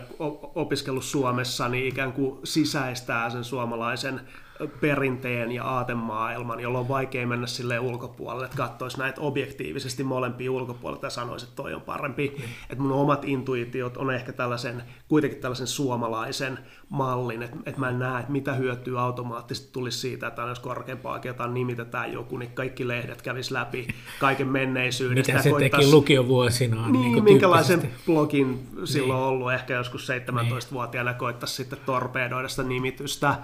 opiskellut Suomessa, niin ikään kuin sisäistää sen suomalaisen perinteen ja aatemaailman, jolloin on vaikea mennä sille ulkopuolelle, että katsoisi näitä objektiivisesti molempia ulkopuolelta ja sanoisi, että toi on parempi. Mm. Että mun omat intuitiot on ehkä tällaisen, kuitenkin tällaisen suomalaisen mallin, että, että mä en näe, että mitä hyötyä automaattisesti tulisi siitä, että jos korkeampaa oikeutta nimitetään joku, niin kaikki lehdet kävis läpi kaiken menneisyydestä. Mitä se teki lukiovuosinaan? Niin, niin minkälaisen blogin silloin niin. ollut, ehkä joskus 17-vuotiaana niin. koittaisi sitten torpedoida sitä nimitystä.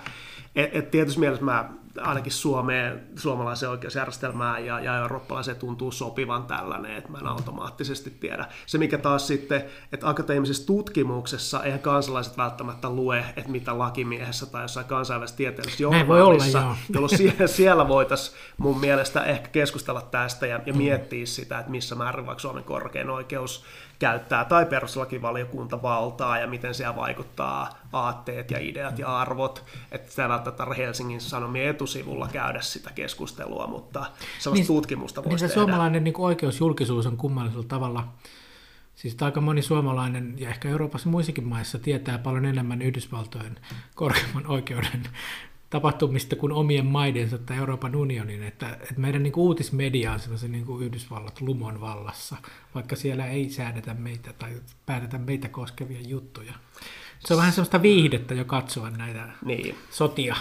Et, et tietysti mielessä mä ainakin Suomeen, suomalaiseen oikeusjärjestelmään ja, ja eurooppalaiseen tuntuu sopivan tällainen, että mä en automaattisesti tiedä. Se mikä taas sitten, että akateemisessa tutkimuksessa eihän kansalaiset välttämättä lue, että mitä lakimiehessä tai jossain kansainvälisessä tieteellisessä journaalissa, jolloin siellä, siellä voitaisiin mun mielestä ehkä keskustella tästä ja, ja mm. miettiä sitä, että missä määrin vaikka Suomen korkein oikeus käyttää tai perustuslakivaliokunta valtaa ja miten siellä vaikuttaa aatteet ja ideat ja arvot. Että sitä välttämättä Helsingin Sanomien etusivulla käydä sitä keskustelua, mutta sellaista niin, tutkimusta voisi niin se tehdä. suomalainen niin oikeusjulkisuus on kummallisella tavalla Siis aika moni suomalainen ja ehkä Euroopassa muissakin maissa tietää paljon enemmän Yhdysvaltojen korkeimman oikeuden tapahtumista kuin omien maidensa tai Euroopan unionin, että, että meidän niin kuin uutismedia on sellaisen niin kuin Yhdysvallat lumon vallassa, vaikka siellä ei säädetä meitä tai päätetä meitä koskevia juttuja. Se on vähän sellaista viihdettä jo katsoa näitä niin. sotia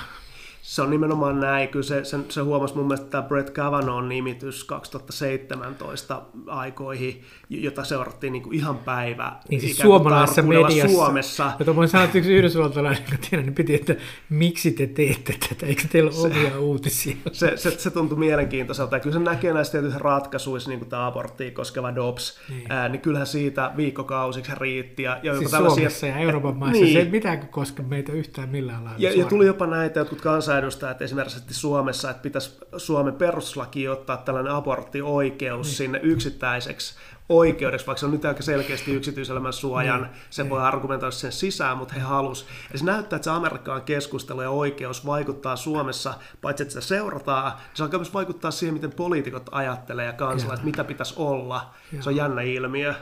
se on nimenomaan näin. Kyllä se, se, se huomasi mun mielestä tämä Brett Kavanaugh nimitys 2017 aikoihin, jota seurattiin niin kuin ihan päivä. Niin siis suomalaisessa mediassa. Suomessa. Jota voin sanoa, että yksi yhdysvaltalainen, joka tiedän, niin piti, että miksi te teette tätä, eikö teillä ole omia uutisia? Se, se, se tuntui mielenkiintoiselta. Ja kyllä se näkee näissä tietyissä ratkaisuissa, niin kuin tämä aborttia koskeva DOPS, niin. Ää, niin kyllähän siitä viikkokausiksi riitti. Ja, ja siis Suomessa ja Euroopan maissa niin. se ei mitään koske meitä yhtään millään lailla. Ja, ja tuli jopa näitä jotkut kansa kansanedustajat esimerkiksi Suomessa, että pitäisi Suomen perustuslaki ottaa tällainen aborttioikeus niin. sinne yksittäiseksi oikeudeksi, vaikka se on nyt aika selkeästi yksityiselämän suojan, niin, se niin. voi argumentoida sen sisään, mutta he halus. Ja se näyttää, että se Amerikkaan keskustelu ja oikeus vaikuttaa Suomessa, paitsi että sitä seurataan, niin se alkaa myös vaikuttaa siihen, miten poliitikot ajattelee ja kansalaiset, mitä pitäisi olla. Ja. Se on jännä ilmiö.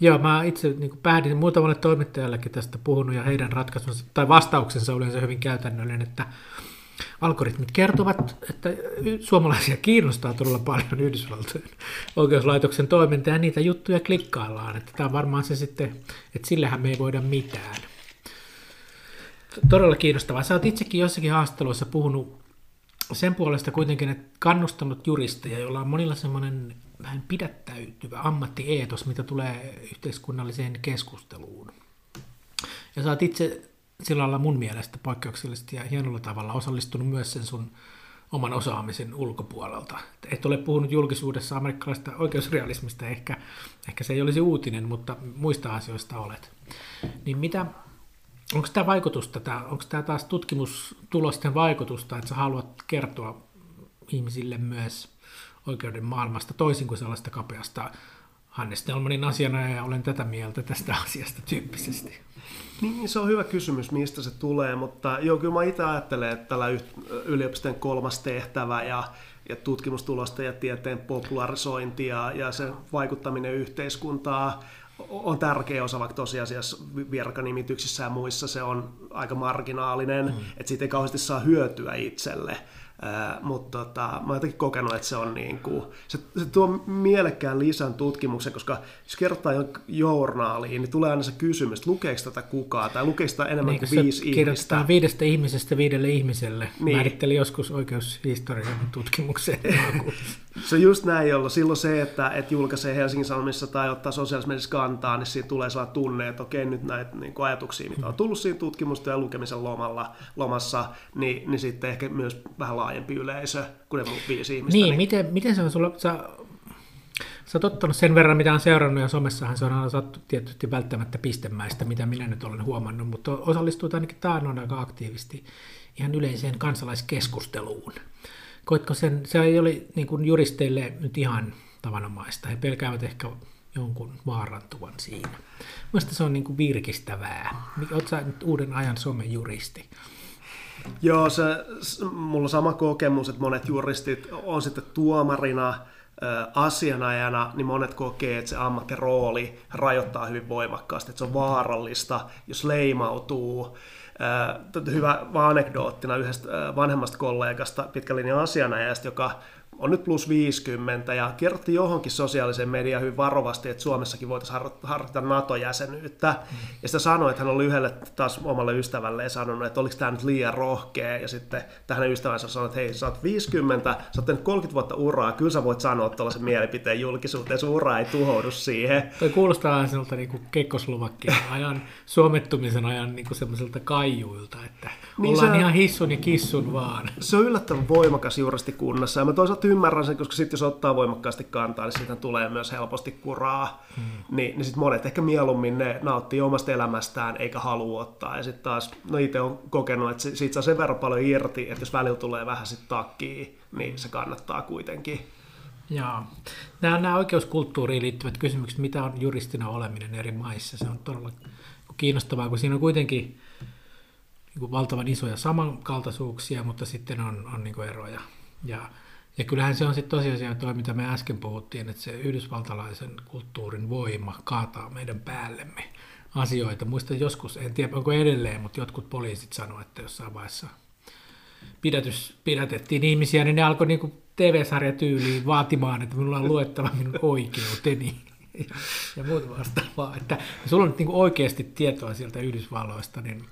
Joo, mä itse niin päädin muutamalle toimittajallekin tästä puhunut ja heidän ratkaisunsa tai vastauksensa oli se hyvin käytännöllinen, että algoritmit kertovat, että suomalaisia kiinnostaa todella paljon Yhdysvaltojen oikeuslaitoksen toiminta ja niitä juttuja klikkaillaan. Että tämä on varmaan se sitten, että sillähän me ei voida mitään. Todella kiinnostavaa. Sä oot itsekin jossakin haastatteluissa puhunut sen puolesta kuitenkin, että kannustanut juristeja, joilla on monilla semmoinen vähän pidättäytyvä ammattieetos, mitä tulee yhteiskunnalliseen keskusteluun. Ja sä oot itse sillä lailla mun mielestä poikkeuksellisesti ja hienolla tavalla osallistunut myös sen sun oman osaamisen ulkopuolelta. Et ole puhunut julkisuudessa amerikkalaista oikeusrealismista, ehkä, ehkä se ei olisi uutinen, mutta muista asioista olet. Niin mitä, onko tämä vaikutusta, onko tämä taas tutkimustulosten vaikutusta, että sä haluat kertoa ihmisille myös oikeuden maailmasta toisin kuin sellaista kapeasta Hannes Telmanin asiana ja olen tätä mieltä tästä asiasta tyyppisesti. Niin, se on hyvä kysymys, mistä se tulee, mutta joo, kyllä mä itse ajattelen, että tällä yliopiston kolmas tehtävä ja, ja tutkimustulosta ja tieteen popularisointi ja, ja se vaikuttaminen yhteiskuntaan on tärkeä osa, vaikka tosiasiassa virkanimityksissä ja muissa se on aika marginaalinen, mm. että siitä ei kauheasti saa hyötyä itselle mutta tota, mä oon jotenkin kokenut, että se on niin kuin, se, se tuo mielekkään lisän tutkimuksen, koska jos kerrotaan journaaliin, niin tulee aina se kysymys, että lukeeko tätä kukaan, tai lukeeko sitä enemmän niin, kuin viisi ihmistä. viidestä ihmisestä viidelle ihmiselle. Niin. Määritteli joskus oikeushistorian tutkimuksen. se just näin, jolloin silloin se, että, että julkaisee Helsingin Sanomissa tai ottaa sosiaalisessa mediassa kantaa, niin siitä tulee sellainen tunne, että okei, nyt näitä niin kuin ajatuksia, mitä on tullut siinä tutkimusta ja lukemisen lomalla, lomassa, niin, niin sitten ehkä myös vähän laajempi yleisö kuin ne viisi ihmistä. Niin, niin... Miten, miten se on sulla, sä, sä oot ottanut sen verran, mitä on seurannut, ja somessahan se on aina sattu tietysti välttämättä pistemäistä, mitä minä nyt olen huomannut, mutta osallistuu ainakin taannoin aika aktiivisesti ihan yleiseen kansalaiskeskusteluun. Koitko sen, se ei ole niin kuin juristeille nyt ihan tavanomaista. He pelkäävät ehkä jonkun vaarantuvan siinä. Mielestäni se on niin kuin virkistävää. Oletko nyt uuden ajan somejuristi? Joo, se, mulla on sama kokemus, että monet juristit on sitten tuomarina, asianajana, niin monet kokee, että se ammattirooli rajoittaa hyvin voimakkaasti, että se on vaarallista, jos leimautuu. Hyvä anekdoottina yhdestä vanhemmasta kollegasta pitkän linjan asianajasta, joka on nyt plus 50 ja kirjoitti johonkin sosiaaliseen mediaan hyvin varovasti, että Suomessakin voitaisiin harjoittaa NATO-jäsenyyttä. Mm. Ja sitä sanoi, että hän oli yhdelle taas omalle ystävälleen sanonut, että oliko tämä nyt liian rohkea. Ja sitten tähän ystävänsä sanoi, että hei, sä oot 50, sä oot 30 vuotta uraa, kyllä sä voit sanoa tuollaisen mielipiteen julkisuuteen, sun ura ei tuhoudu siihen. Toi kuulostaa sinulta niin kekkoslovakkien ajan, suomettumisen ajan niin semmoiselta kaijuilta, että niin ollaan se, ihan hissun ja kissun vaan. Se on yllättävän voimakas juristikunnassa ja mä toisaalta ymmärrän sen, koska sitten jos ottaa voimakkaasti kantaa, niin siitä tulee myös helposti kuraa. Hmm. Niin, niin sitten monet ehkä mieluummin ne nauttii omasta elämästään eikä halua ottaa. Ja sitten taas, no itse on kokenut, että siitä saa sen verran paljon irti, että jos välillä tulee vähän sitten takkiin, niin se kannattaa kuitenkin. Joo. Nämä, nämä oikeuskulttuuriin liittyvät kysymykset, mitä on juristina oleminen eri maissa, se on todella kiinnostavaa, kun siinä on kuitenkin niin kuin valtavan isoja samankaltaisuuksia, mutta sitten on, on niin eroja. Ja ja kyllähän se on sitten tosiasia toi, mitä me äsken puhuttiin, että se yhdysvaltalaisen kulttuurin voima kaataa meidän päällemme asioita. Muista joskus, en tiedä onko edelleen, mutta jotkut poliisit sanoivat, että jossain vaiheessa pidätys, pidätettiin ihmisiä, niin ne alkoi niin TV-sarjatyyliin vaatimaan, että minulla on luettava minun oikeuteni ja, ja muuta vastaavaa. Että sulla on nyt niin oikeasti tietoa sieltä Yhdysvalloista, niin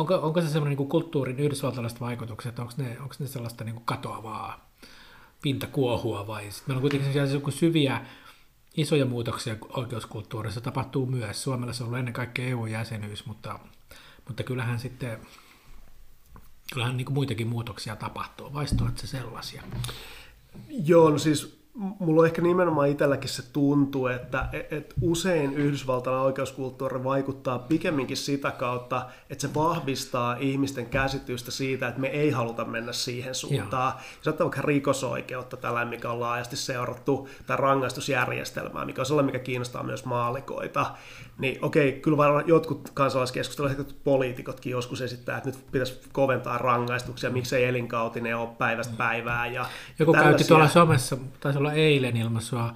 onko, onko se semmoinen niin kulttuurin yhdysvaltalaiset vaikutukset, onko ne, onko ne sellaista niin kuin katoavaa pintakuohua vai sitten meillä on kuitenkin sellaisia syviä isoja muutoksia oikeuskulttuurissa tapahtuu myös. Suomella se on ollut ennen kaikkea EU-jäsenyys, mutta, mutta kyllähän sitten kyllähän niin muitakin muutoksia tapahtuu. Vaistoat se sellaisia? Joo, no siis mulla on ehkä nimenomaan itselläkin se tuntuu, että et usein Yhdysvaltain oikeuskulttuuri vaikuttaa pikemminkin sitä kautta, että se vahvistaa ihmisten käsitystä siitä, että me ei haluta mennä siihen suuntaan. Joo. Jos ottaa vaikka rikosoikeutta, tällainen, mikä on laajasti seurattu, tai rangaistusjärjestelmää, mikä on sellainen, mikä kiinnostaa myös maalikoita, niin okei, kyllä varmaan jotkut kansalaiskeskustelut, ehkä poliitikotkin joskus esittää, että nyt pitäisi koventaa rangaistuksia, miksei elinkautinen ole päivästä päivään. Ja Joku tällaisia... käytti tuolla somessa, taisi olla eilen ilmaisua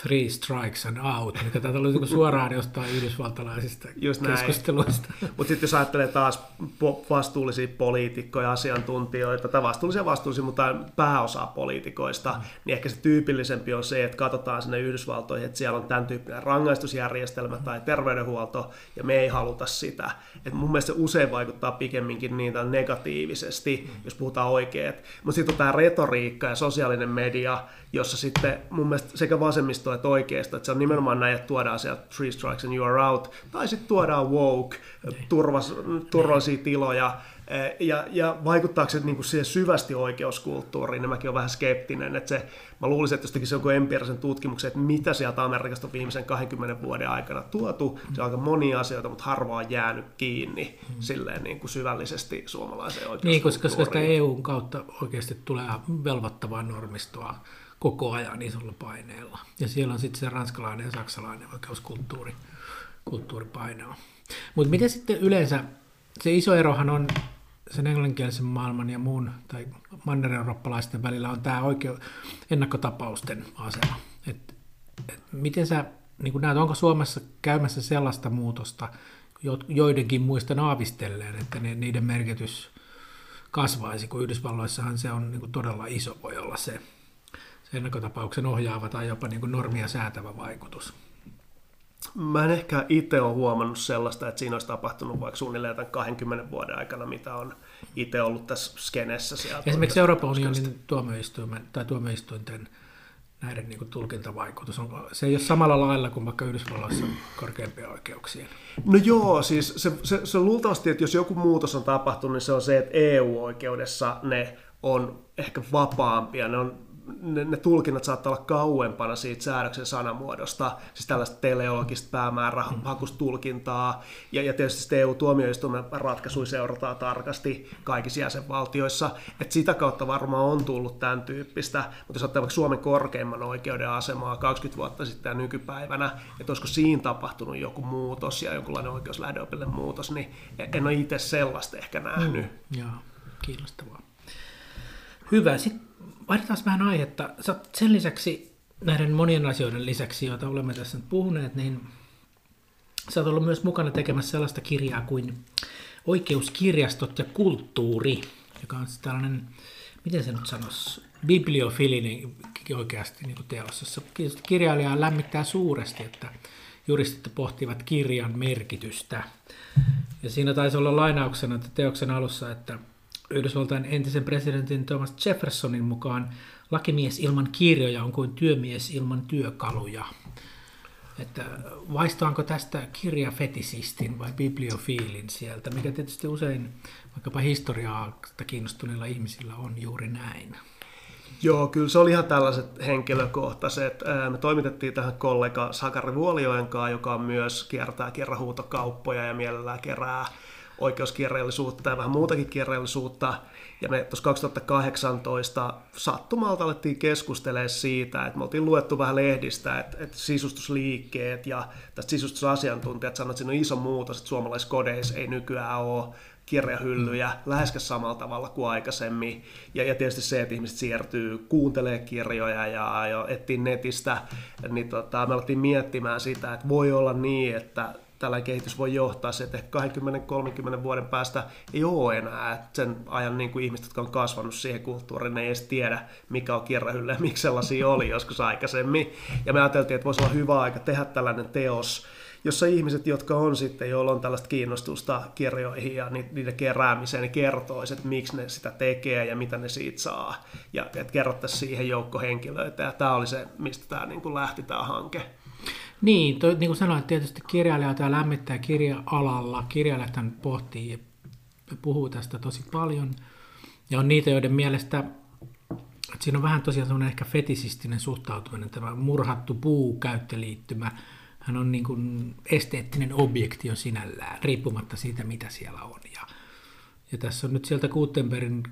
Three Strikes and Out, mikä täältä oli suoraan jostain yhdysvaltalaisista Just näin. keskusteluista. Mutta sitten jos ajattelee taas po- vastuullisia poliitikkoja, asiantuntijoita, tai vastuullisia vastuullisia, mutta pääosaa poliitikoista, mm. niin ehkä se tyypillisempi on se, että katsotaan sinne Yhdysvaltoihin, että siellä on tämän tyyppinen rangaistusjärjestelmä tai terveydenhuolto, ja me ei haluta sitä. Et mun mielestä se usein vaikuttaa pikemminkin niin negatiivisesti, mm. jos puhutaan oikein. Mutta sitten on tämä retoriikka ja sosiaalinen media, jossa sitten mun mielestä sekä vasemmisto että oikeisto, että se on nimenomaan näin, että tuodaan sieltä three strikes and you are out, tai sitten tuodaan woke, turvas, turvallisia tiloja, eh, ja, ja vaikuttaako se niin kuin siihen syvästi oikeuskulttuuriin, niin mäkin olen vähän skeptinen, että se, mä luulisin, että jos tekisi jonkun empiirisen tutkimuksen, että mitä sieltä Amerikasta on viimeisen 20 vuoden aikana tuotu, se on aika monia asioita, mutta harva on jäänyt kiinni mm. silleen niin kuin syvällisesti suomalaiseen oikeuskulttuuriin. Niin, koska, koska sitä EUn kautta oikeasti tulee velvoittavaa normistoa koko ajan isolla paineella. Ja siellä on sitten se ranskalainen ja saksalainen oikeuskulttuuri kulttuuripainoa. Mutta miten sitten yleensä, se iso erohan on sen englanninkielisen maailman ja muun tai manner-eurooppalaisten välillä on tämä oikeu, ennakkotapausten asema. Et, et miten sä niin näet, onko Suomessa käymässä sellaista muutosta, joidenkin muista naavistelleen, että ne, niiden merkitys kasvaisi, kun Yhdysvalloissahan se on niin todella iso, voi olla se ennakkotapauksen ohjaava tai jopa niin kuin normia säätävä vaikutus? Mä en ehkä itse ole huomannut sellaista, että siinä olisi tapahtunut vaikka suunnilleen tämän 20 vuoden aikana, mitä on itse ollut tässä skenessä. Sieltä Esimerkiksi Euroopan unionin tuomioistuimen tai tuomioistuinten näiden niin kuin, tulkintavaikutus? On, se ei ole samalla lailla kuin vaikka Yhdysvalloissa korkeimpia oikeuksia. No joo, siis se, se, se luultavasti, että jos joku muutos on tapahtunut, niin se on se, että EU-oikeudessa ne on ehkä vapaampia, ne on ne, ne tulkinnat saattaa olla kauempana siitä säädöksen sanamuodosta, siis tällaista teleologista päämäärahakustulkintaa, ja, ja tietysti EU-tuomioistuimen ratkaisuja seurataan tarkasti kaikissa jäsenvaltioissa, että sitä kautta varmaan on tullut tämän tyyppistä, mutta jos ottaa vaikka Suomen korkeimman oikeuden asemaa 20 vuotta sitten ja nykypäivänä, että olisiko siinä tapahtunut joku muutos ja jonkunlainen oikeuslähdeopillinen muutos, niin en ole itse sellaista ehkä nähnyt. Mm, joo, kiinnostavaa. Hyvä. Sitten vaihdetaan vähän aihetta. Sä sen lisäksi, näiden monien asioiden lisäksi, joita olemme tässä nyt puhuneet, niin sä oot ollut myös mukana tekemässä sellaista kirjaa kuin Oikeuskirjastot ja kulttuuri, joka on tällainen, miten se nyt sanoisi, bibliofilinen oikeasti niin teos, jossa kirjailijaa lämmittää suuresti, että juristit pohtivat kirjan merkitystä. Ja siinä taisi olla lainauksena että teoksen alussa, että Yhdysvaltain entisen presidentin Thomas Jeffersonin mukaan lakimies ilman kirjoja on kuin työmies ilman työkaluja. Että vaistoanko tästä kirjafetisistin vai bibliofiilin sieltä, mikä tietysti usein vaikkapa historiaa kiinnostuneilla ihmisillä on juuri näin. Joo, kyllä se oli ihan tällaiset henkilökohtaiset. Me toimitettiin tähän kollega Sakari Vuolioen kanssa, joka myös kiertää kerrahuutokauppoja ja mielellään kerää oikeuskirjallisuutta ja vähän muutakin kirjallisuutta. Ja me tuossa 2018 sattumalta alettiin keskustelemaan siitä, että me oltiin luettu vähän lehdistä, että, että sisustusliikkeet ja tästä sisustusasiantuntijat sanoivat, että siinä on iso muutos, että suomalaisissa kodeissa ei nykyään ole kirjahyllyjä mm. läheskään samalla tavalla kuin aikaisemmin. Ja, ja tietysti se, että ihmiset siirtyy kuuntelee kirjoja ja, ja etsii netistä, niin tota, me alettiin miettimään sitä, että voi olla niin, että tällainen kehitys voi johtaa se, että 20-30 vuoden päästä ei ole enää että sen ajan niin kuin ihmiset, jotka on kasvanut siihen kulttuuriin, ne ei edes tiedä, mikä on kirjahylly ja miksi sellaisia oli joskus aikaisemmin. Ja me ajateltiin, että voisi olla hyvä aika tehdä tällainen teos, jossa ihmiset, jotka on sitten, joilla on tällaista kiinnostusta kirjoihin ja niiden keräämiseen, niin kertoisivat, että miksi ne sitä tekee ja mitä ne siitä saa. Ja että kerrottaisiin siihen joukko henkilöitä. Ja tämä oli se, mistä tämä niin kuin lähti tämä hanke. Niin, toi, niin kuin sanoin, tietysti kirjailijat ja lämmittää kirja-alalla. Kirjailijat pohtii ja puhuu tästä tosi paljon. Ja on niitä, joiden mielestä että siinä on vähän tosiaan semmoinen ehkä fetisistinen suhtautuminen, tämä murhattu käyttöliittymä. Hän on niin kuin esteettinen objekti jo sinällään, riippumatta siitä, mitä siellä on. Ja, ja tässä on nyt sieltä Gutenbergin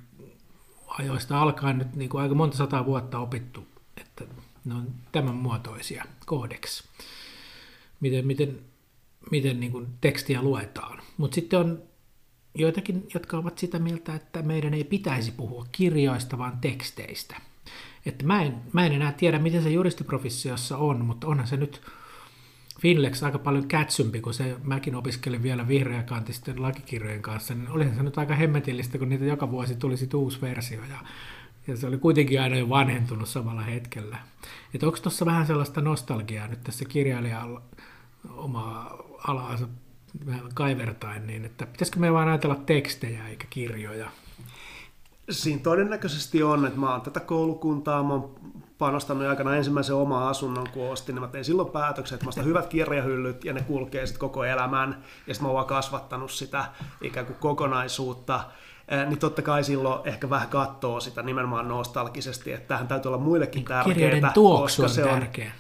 ajoista alkaen nyt niin kuin aika monta sataa vuotta opittu, että ne on tämän muotoisia koodeksi miten, miten, miten niin kuin tekstiä luetaan. Mutta sitten on joitakin, jotka ovat sitä mieltä, että meidän ei pitäisi puhua kirjoista, vaan teksteistä. että mä en, mä en enää tiedä, miten se juristiprofessiossa on, mutta onhan se nyt Finlex aika paljon kätsympi, kun se, mäkin opiskelin vielä vihreäkantisten lakikirjojen kanssa, niin olihan se nyt aika hemmetillistä, kun niitä joka vuosi tuli sit uusi versio, ja, ja se oli kuitenkin aina jo vanhentunut samalla hetkellä. Että onko tuossa vähän sellaista nostalgiaa nyt tässä kirjailijan omaa alaansa vähän kaivertain, niin että pitäisikö me vaan ajatella tekstejä eikä kirjoja? Siinä todennäköisesti on, että mä oon tätä koulukuntaa, mä oon panostanut aikana ensimmäisen oman asunnon, kun ostin, niin mä tein silloin päätöksen, että mä ostan hyvät kirjahyllyt ja ne kulkee sitten koko elämän. Ja sitten mä oon kasvattanut sitä ikään kuin kokonaisuutta. Niin totta kai silloin ehkä vähän katsoo sitä nimenomaan nostalgisesti, että tähän täytyy olla muillekin tärkeää. Kirjojen tuoksu on tärkeä. On,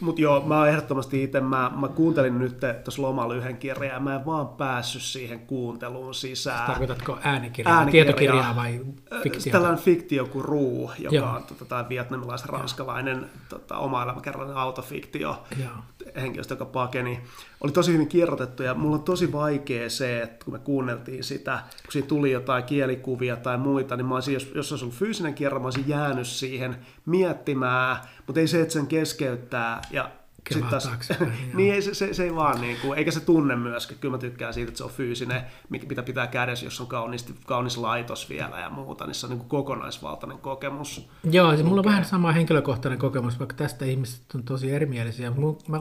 mutta joo, mä oon ehdottomasti itse, mä, mä kuuntelin nyt tuossa lomalla yhden kirjan ja mä en vaan päässyt siihen kuunteluun sisään. Tarkoitatko äänikirjaa, äänikirjaa tietokirjaa vai fiktiota? Tällainen fiktio kuin Ruu, joka joo. on tota, vietnamilais-ranskalainen tota, oma elämäkerrallinen autofiktio joo. Henkilöstö, joka pakeni. Oli tosi hyvin kirjoitettu ja mulla on tosi vaikea se, että kun me kuunneltiin sitä, kun siinä tuli jotain kielikuvia tai muita, niin mä olisin, jos, jos olisi ollut fyysinen kirja, mä olisin jäänyt siihen miettimään, mutta ei se, että sen keskeyttää ja sitten taas, niin ei, se, se, se, ei vaan, niin kuin, eikä se tunne myöskään. Kyllä mä tykkään siitä, että se on fyysinen, mitä pitää kädessä, jos on kauniisti, kaunis laitos vielä ja muuta, niin se on niin kuin kokonaisvaltainen kokemus. Joo, se mulla on vähän sama henkilökohtainen kokemus, vaikka tästä ihmiset on tosi erimielisiä. Mä,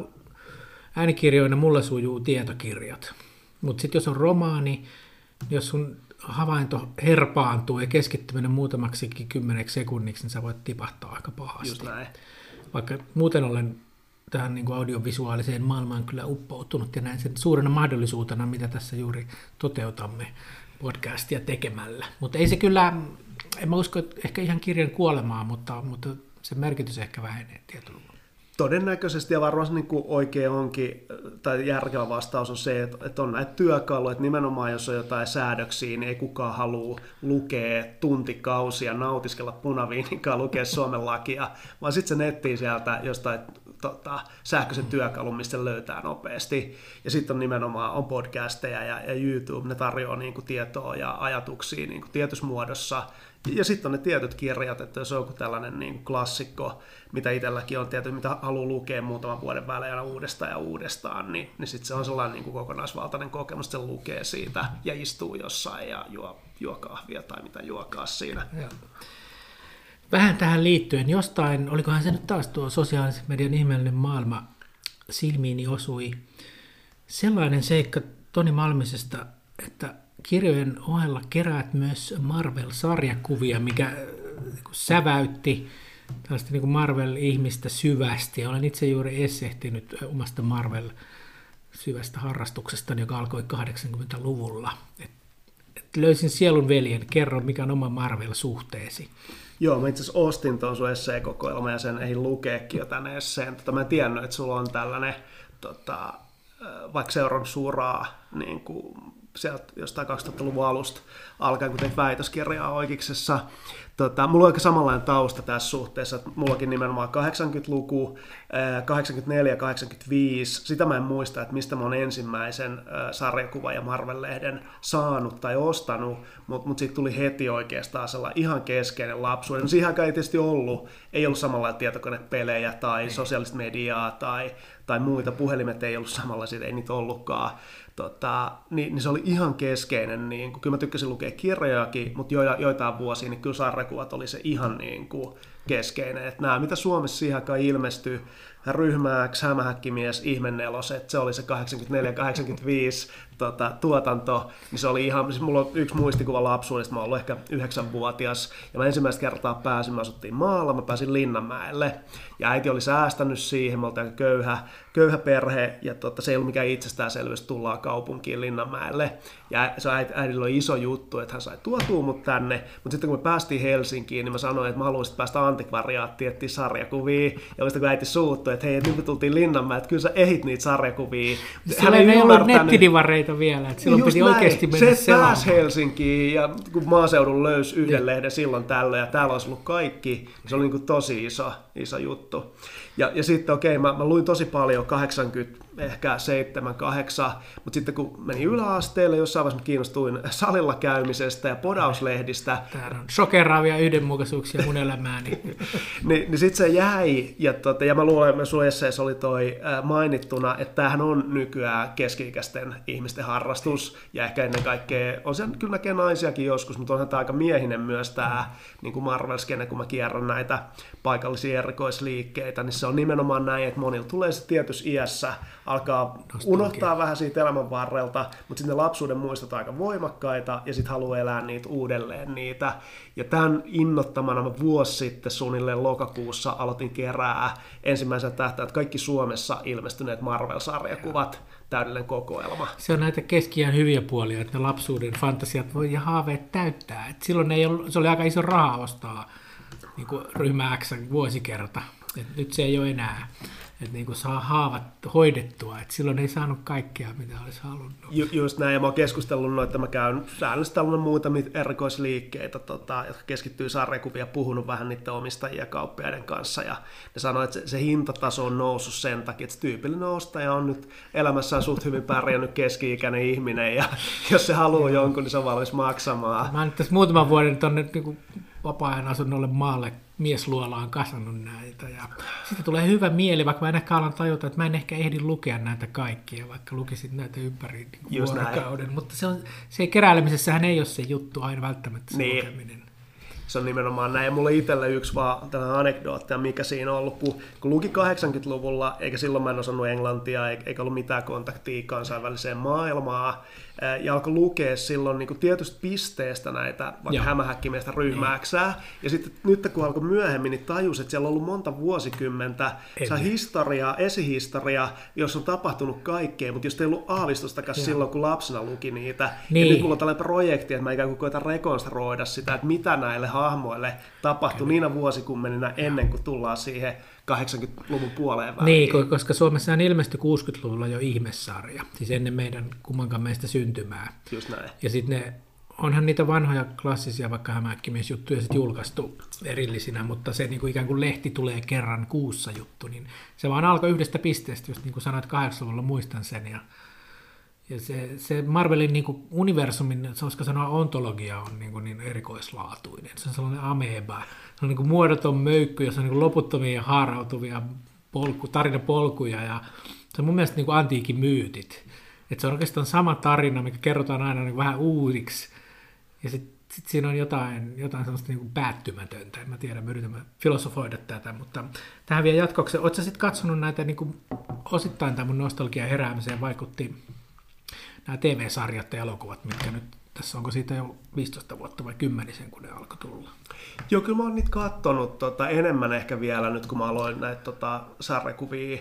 äänikirjoina mulla sujuu tietokirjat, mutta sitten jos on romaani, jos sun havainto herpaantuu ja keskittyminen muutamaksikin kymmeneksi sekunniksi, niin sä voit tipahtaa aika pahasti. Just näin. Vaikka muuten olen tähän niin kuin audiovisuaaliseen maailmaan kyllä uppoutunut ja näin sen suurena mahdollisuutena, mitä tässä juuri toteutamme podcastia tekemällä. Mutta ei se kyllä, en mä usko, että ehkä ihan kirjan kuolemaa, mutta, mutta se merkitys ehkä vähenee tietyllä Todennäköisesti ja varmasti niin kuin oikein onkin, tai järkevä vastaus on se, että on näitä työkaluja, että nimenomaan jos on jotain säädöksiä, niin ei kukaan halua lukea tuntikausia, nautiskella punaviininkaan, lukea Suomen lakia, vaan sitten se nettiin sieltä jostain tota, sähköisen työkalun, mistä löytää nopeasti. Ja sitten on nimenomaan on podcasteja ja, ja YouTube, ne tarjoaa niin kuin tietoa ja ajatuksia niin kuin tietysmuodossa. Ja sitten on ne tietyt kirjat, että jos on joku tällainen niin kuin klassikko, mitä itselläkin on tietysti, mitä haluaa lukea muutaman vuoden välein uudestaan ja uudestaan, niin, niin sitten se on sellainen niin kuin kokonaisvaltainen kokemus, että se lukee siitä ja istuu jossain ja juo, juo kahvia tai mitä juokaa siinä. Ja. Vähän tähän liittyen, jostain, olikohan se nyt taas tuo sosiaalisen median ihmeellinen maailma, silmiini osui sellainen seikka Toni Malmisesta, että kirjojen ohella keräät myös Marvel-sarjakuvia, mikä äh, säväytti tällaista niin Marvel-ihmistä syvästi. Olen itse juuri essehtinyt omasta Marvel-syvästä harrastuksesta, joka alkoi 80-luvulla. Et, et löysin sielun veljen, kerro mikä on oma Marvel-suhteesi. Joo, mä itse asiassa ostin tuon sun esseekokoelman ja sen ei lukeekin jo tänne esseen. Tota, mä en tiennyt, että sulla on tällainen, tota, vaikka seuran suraa niin kuin sieltä jostain 2000-luvun alusta alkaen, kun teit väitöskirjaa oikeiksessa. Tota, mulla on aika samanlainen tausta tässä suhteessa, että mullakin nimenomaan 80-luku, 84 ja 85, sitä mä en muista, että mistä mä oon ensimmäisen sarjakuva- ja Marvel-lehden saanut tai ostanut, mutta mut siitä tuli heti oikeastaan sellainen ihan keskeinen lapsuuden. No siihen ei tietysti ollut, ei ollut samanlaisia tietokonepelejä tai sosiaalista mediaa tai, tai muita, puhelimet ei ollut samanlaisia, ei niitä ollutkaan tota, niin, niin, se oli ihan keskeinen. Niin kuin, kyllä mä tykkäsin lukea kirjojakin, mutta jo, joitain vuosia, niin kyllä sarjakuvat oli se ihan niin kuin, keskeinen. Että nämä, mitä Suomessa siihen aikaan ilmestyi, ryhmä X, hämähäkkimies, ihmenneloset, se oli se 84-85 tota, tuotanto, niin se oli ihan, siis mulla on yksi muistikuva lapsuudesta, mä oon ollut ehkä yhdeksänvuotias, ja mä ensimmäistä kertaa pääsin, mä asuttiin maalla, mä pääsin Linnanmäelle, ja äiti oli säästänyt siihen, me oltiin aika köyhä, köyhä perhe, ja tota, se ei ollut mikään itsestäänselvyys, tullaan kaupunkiin Linnanmäelle, ja se äidillä oli iso juttu, että hän sai tuotua mut tänne, mutta sitten kun me päästiin Helsinkiin, niin mä sanoin, että mä haluaisin päästä antikvariaattiin, etsiä sarjakuvia, ja sitten kun äiti suuttui, että hei, nyt me tultiin Linnanmäelle, että kyllä sä ehit niitä sarjakuvia. Siellä ei ollut nettidivareita vielä, että silloin Just piti näin. oikeasti mennä Se pääsi Helsinkiin, ja kun maaseudun löysi yhden ja. lehden silloin tällöin, ja täällä olisi ollut kaikki, se oli niin kuin tosi iso, iso juttu. Ja, ja sitten okei, okay, mä, mä luin tosi paljon 80, ehkä 7, 8, mutta sitten kun meni yläasteelle, jossain vaiheessa kiinnostuin salilla käymisestä ja podauslehdistä. Täällä on shokeraavia yhdenmukaisuuksia mun elämääni. niin, niin sitten se jäi, ja, tota, ja mä luulen, että sun esseessä oli toi mainittuna, että tämähän on nykyään keski-ikäisten ihmisten harrastus, ja ehkä ennen kaikkea, on se kyllä näkee naisiakin joskus, mutta onhan tämä aika miehinen myös tämä mm. niin kuin Marvel-skene, kun mä kierrän näitä paikallisia erikoisliikkeitä, niin se on nimenomaan näin, että monilla tulee se tietyssä iässä, alkaa Nostalgia. unohtaa vähän siitä elämän varrelta, mutta sitten ne lapsuuden muistot aika voimakkaita, ja sitten haluaa elää niitä uudelleen niitä. Ja tämän innottamana mä vuosi sitten suunnilleen lokakuussa aloitin kerää ensimmäisen tähtäät kaikki Suomessa ilmestyneet Marvel-sarjakuvat, täydellinen kokoelma. Se on näitä keskiään hyviä puolia, että ne lapsuuden fantasiat voi ja haaveet täyttää. Et silloin ei ollut, se oli aika iso raha ostaa niin kuin ryhmä X vuosikerta. Et nyt se ei ole enää että niin kuin saa haavat hoidettua, että silloin ei saanut kaikkea, mitä olisi halunnut. Ju, just näin, ja mä oon keskustellut noin, että mä käyn tällainen muutamia erikoisliikkeitä, tota, jotka keskittyy sarjakuvia, puhunut vähän niiden omistajia kauppiaiden kanssa, ja ne sanoo, että se, se hintataso on noussut sen takia, että se tyypillinen ostaja on nyt elämässään suht hyvin pärjännyt keski-ikäinen ihminen, ja jos se haluaa jonkun, niin se on valmis maksamaan. Mä oon tässä muutaman vuoden tuonne niin vapaa-ajan asunnolle maalle miesluolaan kasannut näitä. Ja sitten tulee hyvä mieli, vaikka mä en ehkä alan tajuta, että mä en ehkä ehdi lukea näitä kaikkia, vaikka lukisin näitä ympäri niin vuorokauden. Näin. Mutta se, on, se keräilemisessähän ei ole se juttu aina välttämättä se niin. lukeminen se on nimenomaan näin. Mulla itselle yksi vaan tällainen anekdootti, mikä siinä on ollut, kun luki 80-luvulla, eikä silloin mä en osannut englantia, eikä ollut mitään kontaktia kansainväliseen maailmaan, ja alkoi lukea silloin niin kuin tietystä pisteestä näitä vaikka hämähäkkimiestä ryhmääksää. Niin. Ja sitten nyt kun alkoi myöhemmin, niin tajus, että siellä on ollut monta vuosikymmentä se historiaa, esihistoria, jossa on tapahtunut kaikkea, mutta jos ei ollut aavistustakaan silloin, kun lapsena luki niitä. Niin. Ja nyt mulla on tällainen projekti, että mä ikään kuin koitan rekonstruoida sitä, että mitä näille hahmoille tapahtui Kyllä. niinä vuosikymmeninä ennen kuin tullaan siihen 80-luvun puoleen väliin. Niin, koska Suomessa on ilmestyi 60-luvulla jo ihmessarja, siis ennen meidän kummankaan meistä syntymää. Just näin. Ja sitten ne, onhan niitä vanhoja klassisia vaikka hämähäkkimies-juttuja sitten julkaistu erillisinä, mutta se niin kuin ikään kuin lehti tulee kerran kuussa juttu, niin se vaan alkoi yhdestä pisteestä, just niin kuin sanoit 80-luvulla, muistan sen, ja ja se, se Marvelin niin kuin universumin, koska sanoa ontologia on niin, kuin niin erikoislaatuinen. Se on sellainen ameba. Se on niin kuin muodoton möykky, jossa on niin kuin loputtomia haarautuvia polku, tarinapolkuja. Ja se on mun mielestä niin kuin antiikin myytit. Että se on oikeastaan sama tarina, mikä kerrotaan aina niin vähän uusiksi. Ja sitten sit siinä on jotain, jotain sellaista niin kuin päättymätöntä. En mä tiedä, me yritämme filosofoida tätä, mutta tähän vielä jatkoksi. Oletko sitten katsonut näitä, niin kuin, osittain tämä mun nostalgia heräämiseen vaikutti nämä TV-sarjat ja elokuvat, mitkä nyt tässä onko siitä jo 15 vuotta vai kymmenisen, kun ne alkoi tulla? Joo, kyllä mä oon niitä kattonut tota, enemmän ehkä vielä nyt, kun mä aloin näitä tota, sarjakuvia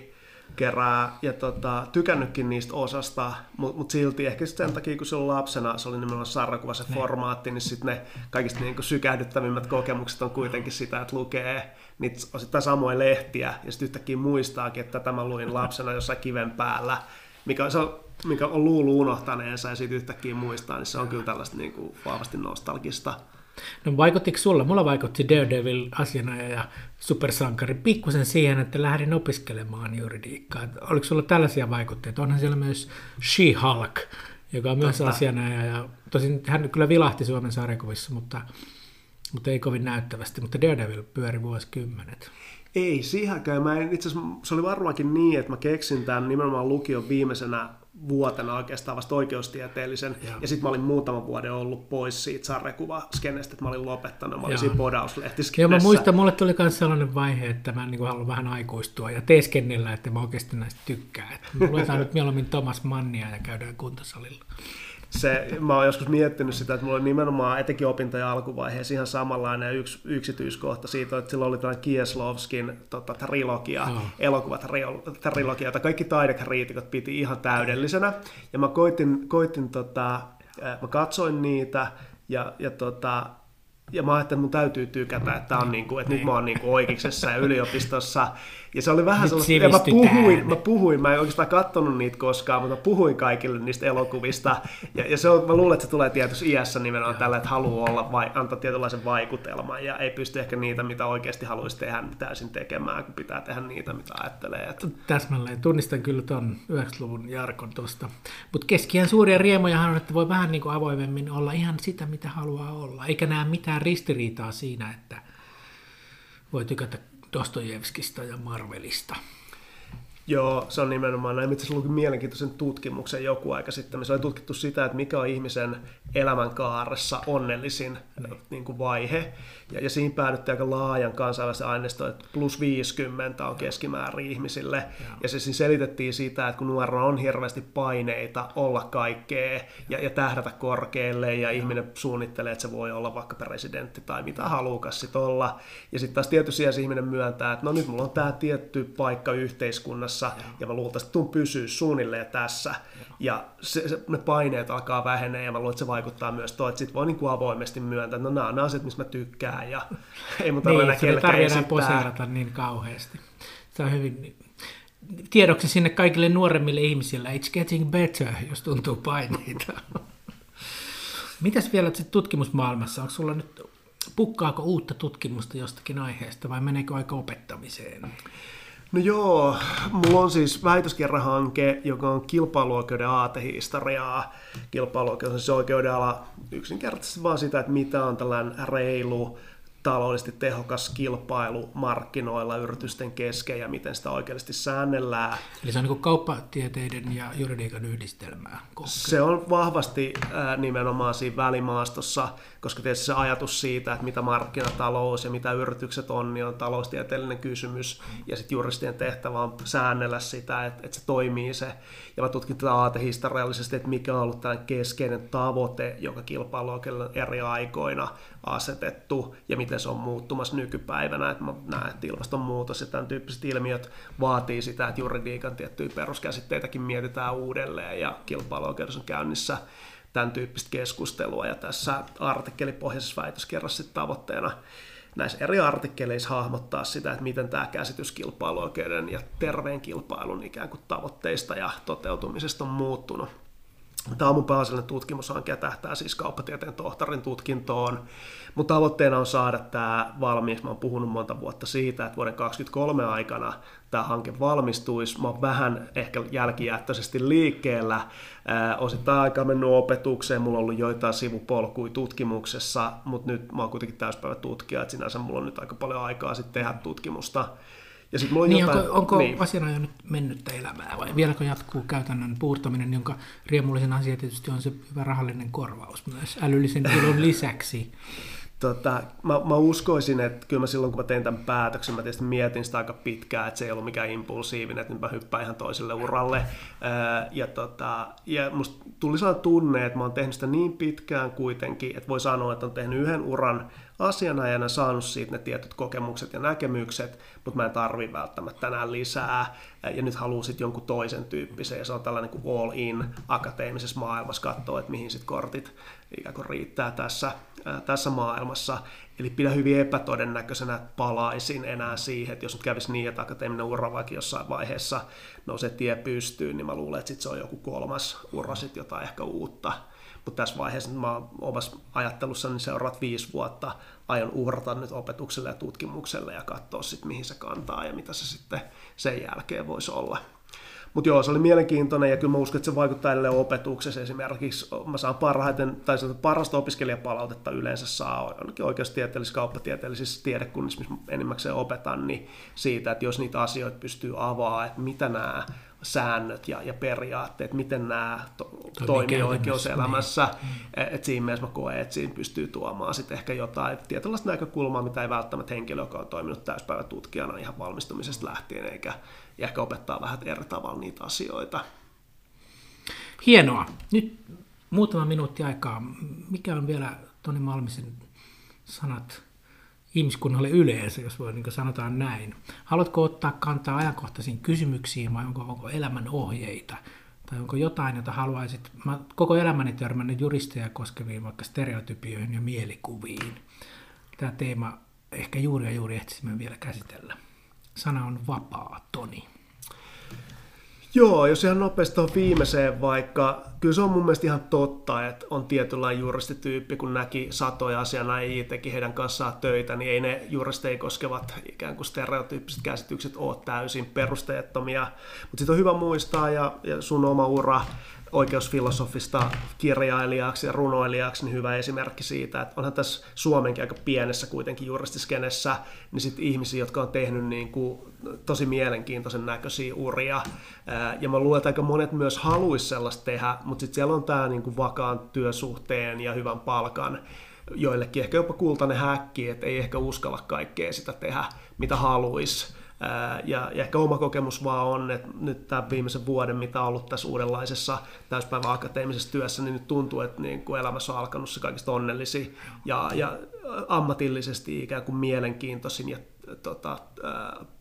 kerää ja tota, tykännytkin niistä osasta, mutta mut silti ehkä sen takia, kun se oli lapsena, se oli nimenomaan sarjakuva se ne. Niin. formaatti, niin sitten ne kaikista niin sykähdyttävimmät kokemukset on kuitenkin sitä, että lukee niitä osittain samoja lehtiä ja sitten yhtäkkiä muistaakin, että tämä luin lapsena jossain kiven päällä, mikä se on mikä on luulu unohtaneensa ja sitten yhtäkkiä muistaa, niin se on kyllä tällaista niin kuin vahvasti nostalgista. No vaikuttiko sulla? Mulla vaikutti Daredevil asiana ja supersankari pikkusen siihen, että lähdin opiskelemaan juridiikkaa. Oliko sulla tällaisia vaikutteita? Onhan siellä myös She-Hulk, joka on myös asianajaja. Ja tosin hän kyllä vilahti Suomen sarjakuvissa, mutta, mutta ei kovin näyttävästi. Mutta Daredevil pyöri vuosikymmenet. Ei, siihenkään. Mä en, itse asiassa se oli varmaankin niin, että mä keksin tämän nimenomaan lukion viimeisenä vuotena oikeastaan vasta oikeustieteellisen. Ja, ja sitten mä olin muutaman vuoden ollut pois siitä sarjakuvaskenestä, että mä olin lopettanut. Mä olin siinä podauslehtiskenessä. Joo, mä muistan, mulle tuli myös sellainen vaihe, että mä niin haluan vähän aikuistua ja teeskennellä, että mä oikeasti näistä tykkään. Että luetaan nyt mieluummin Thomas Mannia ja käydään kuntosalilla se, mä oon joskus miettinyt sitä, että mulla oli nimenomaan etenkin opintojen alkuvaiheessa ihan samanlainen yksi yksityiskohta siitä, että silloin oli tällainen Kieslovskin tota, trilogia, no. elokuvatrilogia, jota kaikki taidekriitikot piti ihan täydellisenä. Ja mä koitin, koitin tota, mä katsoin niitä ja, ja tota, ja mä ajattelin, että mun täytyy tykätä, että, on niin kuin, että nyt mä oon niin kuin oikeiksessa ja yliopistossa. Ja se oli vähän Nyt sellaista, ja mä puhuin, mä puhuin, mä en oikeastaan katsonut niitä koskaan, mutta mä puhuin kaikille niistä elokuvista. Ja, ja se on, mä luulen, että se tulee tietyssä iässä nimenomaan tällä, että haluaa olla, vai, antaa tietynlaisen vaikutelman ja ei pysty ehkä niitä, mitä oikeasti haluaisi tehdä, täysin tekemään, kun pitää tehdä niitä, mitä ajattelee. Että Täsmälleen. Tunnistan kyllä tuon 90-luvun Jarkon tuosta. Mutta keskiään suuria riemojahan on, että voi vähän niin kuin avoimemmin olla ihan sitä, mitä haluaa olla. Eikä näe mitään ristiriitaa siinä, että voi tykätä Dostojevskista ja Marvelista. Joo, se on nimenomaan näin. Itse lukin mielenkiintoisen tutkimuksen joku aika sitten, missä oli tutkittu sitä, että mikä on ihmisen elämänkaaressa onnellisin niin kuin vaihe. Ja, ja siinä päädyttiin aika laajan kansainvälisen aineistoon, että plus 50 on keskimäärin ihmisille. Ja se siis selitettiin sitä, että kun nuorena on hirveästi paineita olla kaikkea ja, ja tähdätä korkealle ja ihminen suunnittelee, että se voi olla vaikka presidentti tai mitä halukas sit olla. Ja sitten taas tietysti ihminen myöntää, että no nyt mulla on tämä tietty paikka yhteiskunnassa ja mä luultavasti tuun pysyä suunnilleen tässä. Ja se, se, ne paineet alkaa vähenee ja mä luulen, että se vaikuttaa myös toi, että sit voi niin kuin avoimesti myöntää, että no nämä on asiat, missä mä tykkään ja ei mun tarvitse Niin, kellekään esittää. poseerata niin kauheasti. Se on hyvin tiedoksi sinne kaikille nuoremmille ihmisille, it's getting better, jos tuntuu paineita. Mitäs vielä tutkimusmaailmassa? Onko sulla nyt, pukkaako uutta tutkimusta jostakin aiheesta vai meneekö aika opettamiseen? No joo, mulla on siis väitöskirjahanke, joka on kilpailuoikeuden aatehistoriaa. Kilpailuoikeus on siis oikeudella yksinkertaisesti vaan sitä, että mitä on tällainen reilu, taloudellisesti tehokas kilpailu markkinoilla yritysten kesken ja miten sitä oikeasti säännellään. Eli se on niin kauppatieteiden ja juridiikan yhdistelmää. Se on vahvasti ää, nimenomaan siinä välimaastossa, koska tietysti se ajatus siitä, että mitä markkinatalous ja mitä yritykset on, niin on taloustieteellinen kysymys. Ja sitten juristien tehtävä on säännellä sitä, että, että se toimii se. Ja mä tutkin tätä aatehistoriallisesti, että mikä on ollut tällainen keskeinen tavoite, joka kilpailuoikeudella on eri aikoina asetettu ja miten se on muuttumassa nykypäivänä. Että mä näen, että ilmastonmuutos ja tämän tyyppiset ilmiöt vaatii sitä, että juridiikan tiettyjä peruskäsitteitäkin mietitään uudelleen ja kilpailuoikeudessa on käynnissä tämän tyyppistä keskustelua ja tässä artikkelipohjaisessa väitöskirjassa sitten tavoitteena näissä eri artikkeleissa hahmottaa sitä, että miten tämä käsitys kilpailuoikeuden ja terveen kilpailun ikään kuin tavoitteista ja toteutumisesta on muuttunut. Tämä on mun pääasiallinen tutkimushanke tähtää siis kauppatieteen tohtorin tutkintoon. Mutta tavoitteena on saada tämä valmiiksi. Mä oon puhunut monta vuotta siitä, että vuoden 2023 aikana tämä hanke valmistuisi. Mä oon vähän ehkä jälkijättöisesti liikkeellä. Osittain aikaa mennyt opetukseen, mulla on ollut joitain sivupolkuja tutkimuksessa, mutta nyt mä oon kuitenkin täyspäivä tutkija, että sinänsä mulla on nyt aika paljon aikaa sitten tehdä tutkimusta. Ja sit mulla on Niin, jotain, onko, onko niin. niin. asianajo nyt mennyttä elämää vai vieläkö jatkuu käytännön puurtaminen, jonka riemullisen asia tietysti on se hyvä rahallinen korvaus myös älyllisen ilon lisäksi. Tota, mä, mä uskoisin, että kyllä mä silloin kun mä tein tämän päätöksen, mä tietysti mietin sitä aika pitkään, että se ei ollut mikään impulsiivinen, että nyt mä hyppään ihan toiselle uralle. Ja, tota, ja musta tuli sellainen tunne, että mä oon tehnyt sitä niin pitkään kuitenkin, että voi sanoa, että on tehnyt yhden uran asianajana, saanut siitä ne tietyt kokemukset ja näkemykset, mutta mä en tarvi välttämättä tänään lisää. Ää, Ja nyt haluan sitten jonkun toisen tyyppisen, ja se on tällainen kuin all in akateemisessa maailmassa, katsoa, että mihin sitten kortit ikään kuin riittää tässä, tässä maailmassa. Eli pidä hyvin epätodennäköisenä, että palaisin enää siihen, että jos nyt kävisi niin, että akateeminen ura vaikka jossain vaiheessa nousee tie pystyyn, niin mä luulen, että sit se on joku kolmas ura, sit jotain ehkä uutta. Mutta tässä vaiheessa mä omassa ajattelussa niin seuraavat viisi vuotta aion uhrata nyt opetukselle ja tutkimukselle ja katsoa sitten mihin se kantaa ja mitä se sitten sen jälkeen voisi olla. Mutta joo, se oli mielenkiintoinen ja kyllä mä uskon, että se vaikuttaa edelleen opetuksessa. Esimerkiksi mä saan parhaiten, tai sanotaan, parasta opiskelijapalautetta yleensä saa ainakin oikeustieteellisissä, kauppatieteellisissä tiedekunnissa, missä mä enimmäkseen opetan, niin siitä, että jos niitä asioita pystyy avaamaan, että mitä nämä säännöt ja, ja periaatteet, miten nämä to, toimii oikeuselämässä, niin. että siinä mielessä mä koen, että siinä pystyy tuomaan sitten ehkä jotain tietynlaista näkökulmaa, mitä ei välttämättä henkilö, joka on toiminut täyspäivätutkijana ihan valmistumisesta lähtien, eikä ja ehkä opettaa vähän eri tavalla niitä asioita. Hienoa. Nyt muutama minuutti aikaa. Mikä on vielä Toni Malmisen sanat ihmiskunnalle yleensä, jos voi niin sanotaan näin? Haluatko ottaa kantaa ajankohtaisiin kysymyksiin vai onko, onko elämän ohjeita Tai onko jotain, jota haluaisit, mä koko elämäni törmännyt juristeja koskeviin vaikka stereotypioihin ja mielikuviin. Tämä teema ehkä juuri ja juuri ehtisimme vielä käsitellä. Sana on vapaa, Toni. Joo, jos ihan nopeasti on viimeiseen vaikka, kyllä se on mun mielestä ihan totta, että on tietynlainen juristityyppi, kun näki satoja asianajia, teki heidän kanssaan töitä, niin ei ne juristeja koskevat ikään kuin stereotyyppiset käsitykset ole täysin perusteettomia. Mutta sitten on hyvä muistaa, ja, ja sun oma ura oikeusfilosofista kirjailijaksi ja runoilijaksi, niin hyvä esimerkki siitä, että onhan tässä Suomenkin aika pienessä kuitenkin juristiskenessä, niin sitten ihmisiä, jotka on tehnyt niin kuin tosi mielenkiintoisen näköisiä uria. Ja mä luulen, että aika monet myös haluaisi sellaista tehdä, mutta sitten siellä on tämä niin kuin vakaan työsuhteen ja hyvän palkan joillekin ehkä jopa kultainen häkki, että ei ehkä uskalla kaikkea sitä tehdä, mitä haluaisi. Ja, ja ehkä oma kokemus vaan on, että nyt tämän viimeisen vuoden, mitä on ollut tässä uudenlaisessa täyspäivän akateemisessa työssä, niin nyt tuntuu, että niin kuin elämässä on alkanut se kaikista onnellisin ja, ja ammatillisesti ikään kuin mielenkiintoisin ja tota,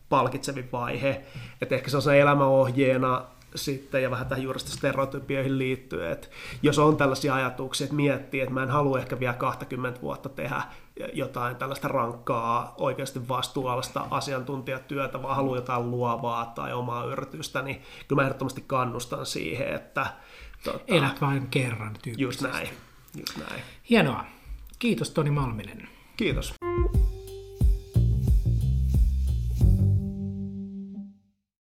palkitsevin vaihe. Että ehkä se on se elämäohjeena sitten ja vähän tähän juurista stereotypioihin liittyen, että jos on tällaisia ajatuksia, että miettii, että mä en halua ehkä vielä 20 vuotta tehdä jotain tällaista rankkaa, oikeasti vastuullista asiantuntijatyötä, vaan haluaa jotain luovaa tai omaa yritystä, niin kyllä mä ehdottomasti kannustan siihen, että... Tota, Elät vain kerran tyyppisesti. Just näin, just näin. Hienoa. Kiitos Toni Malminen. Kiitos.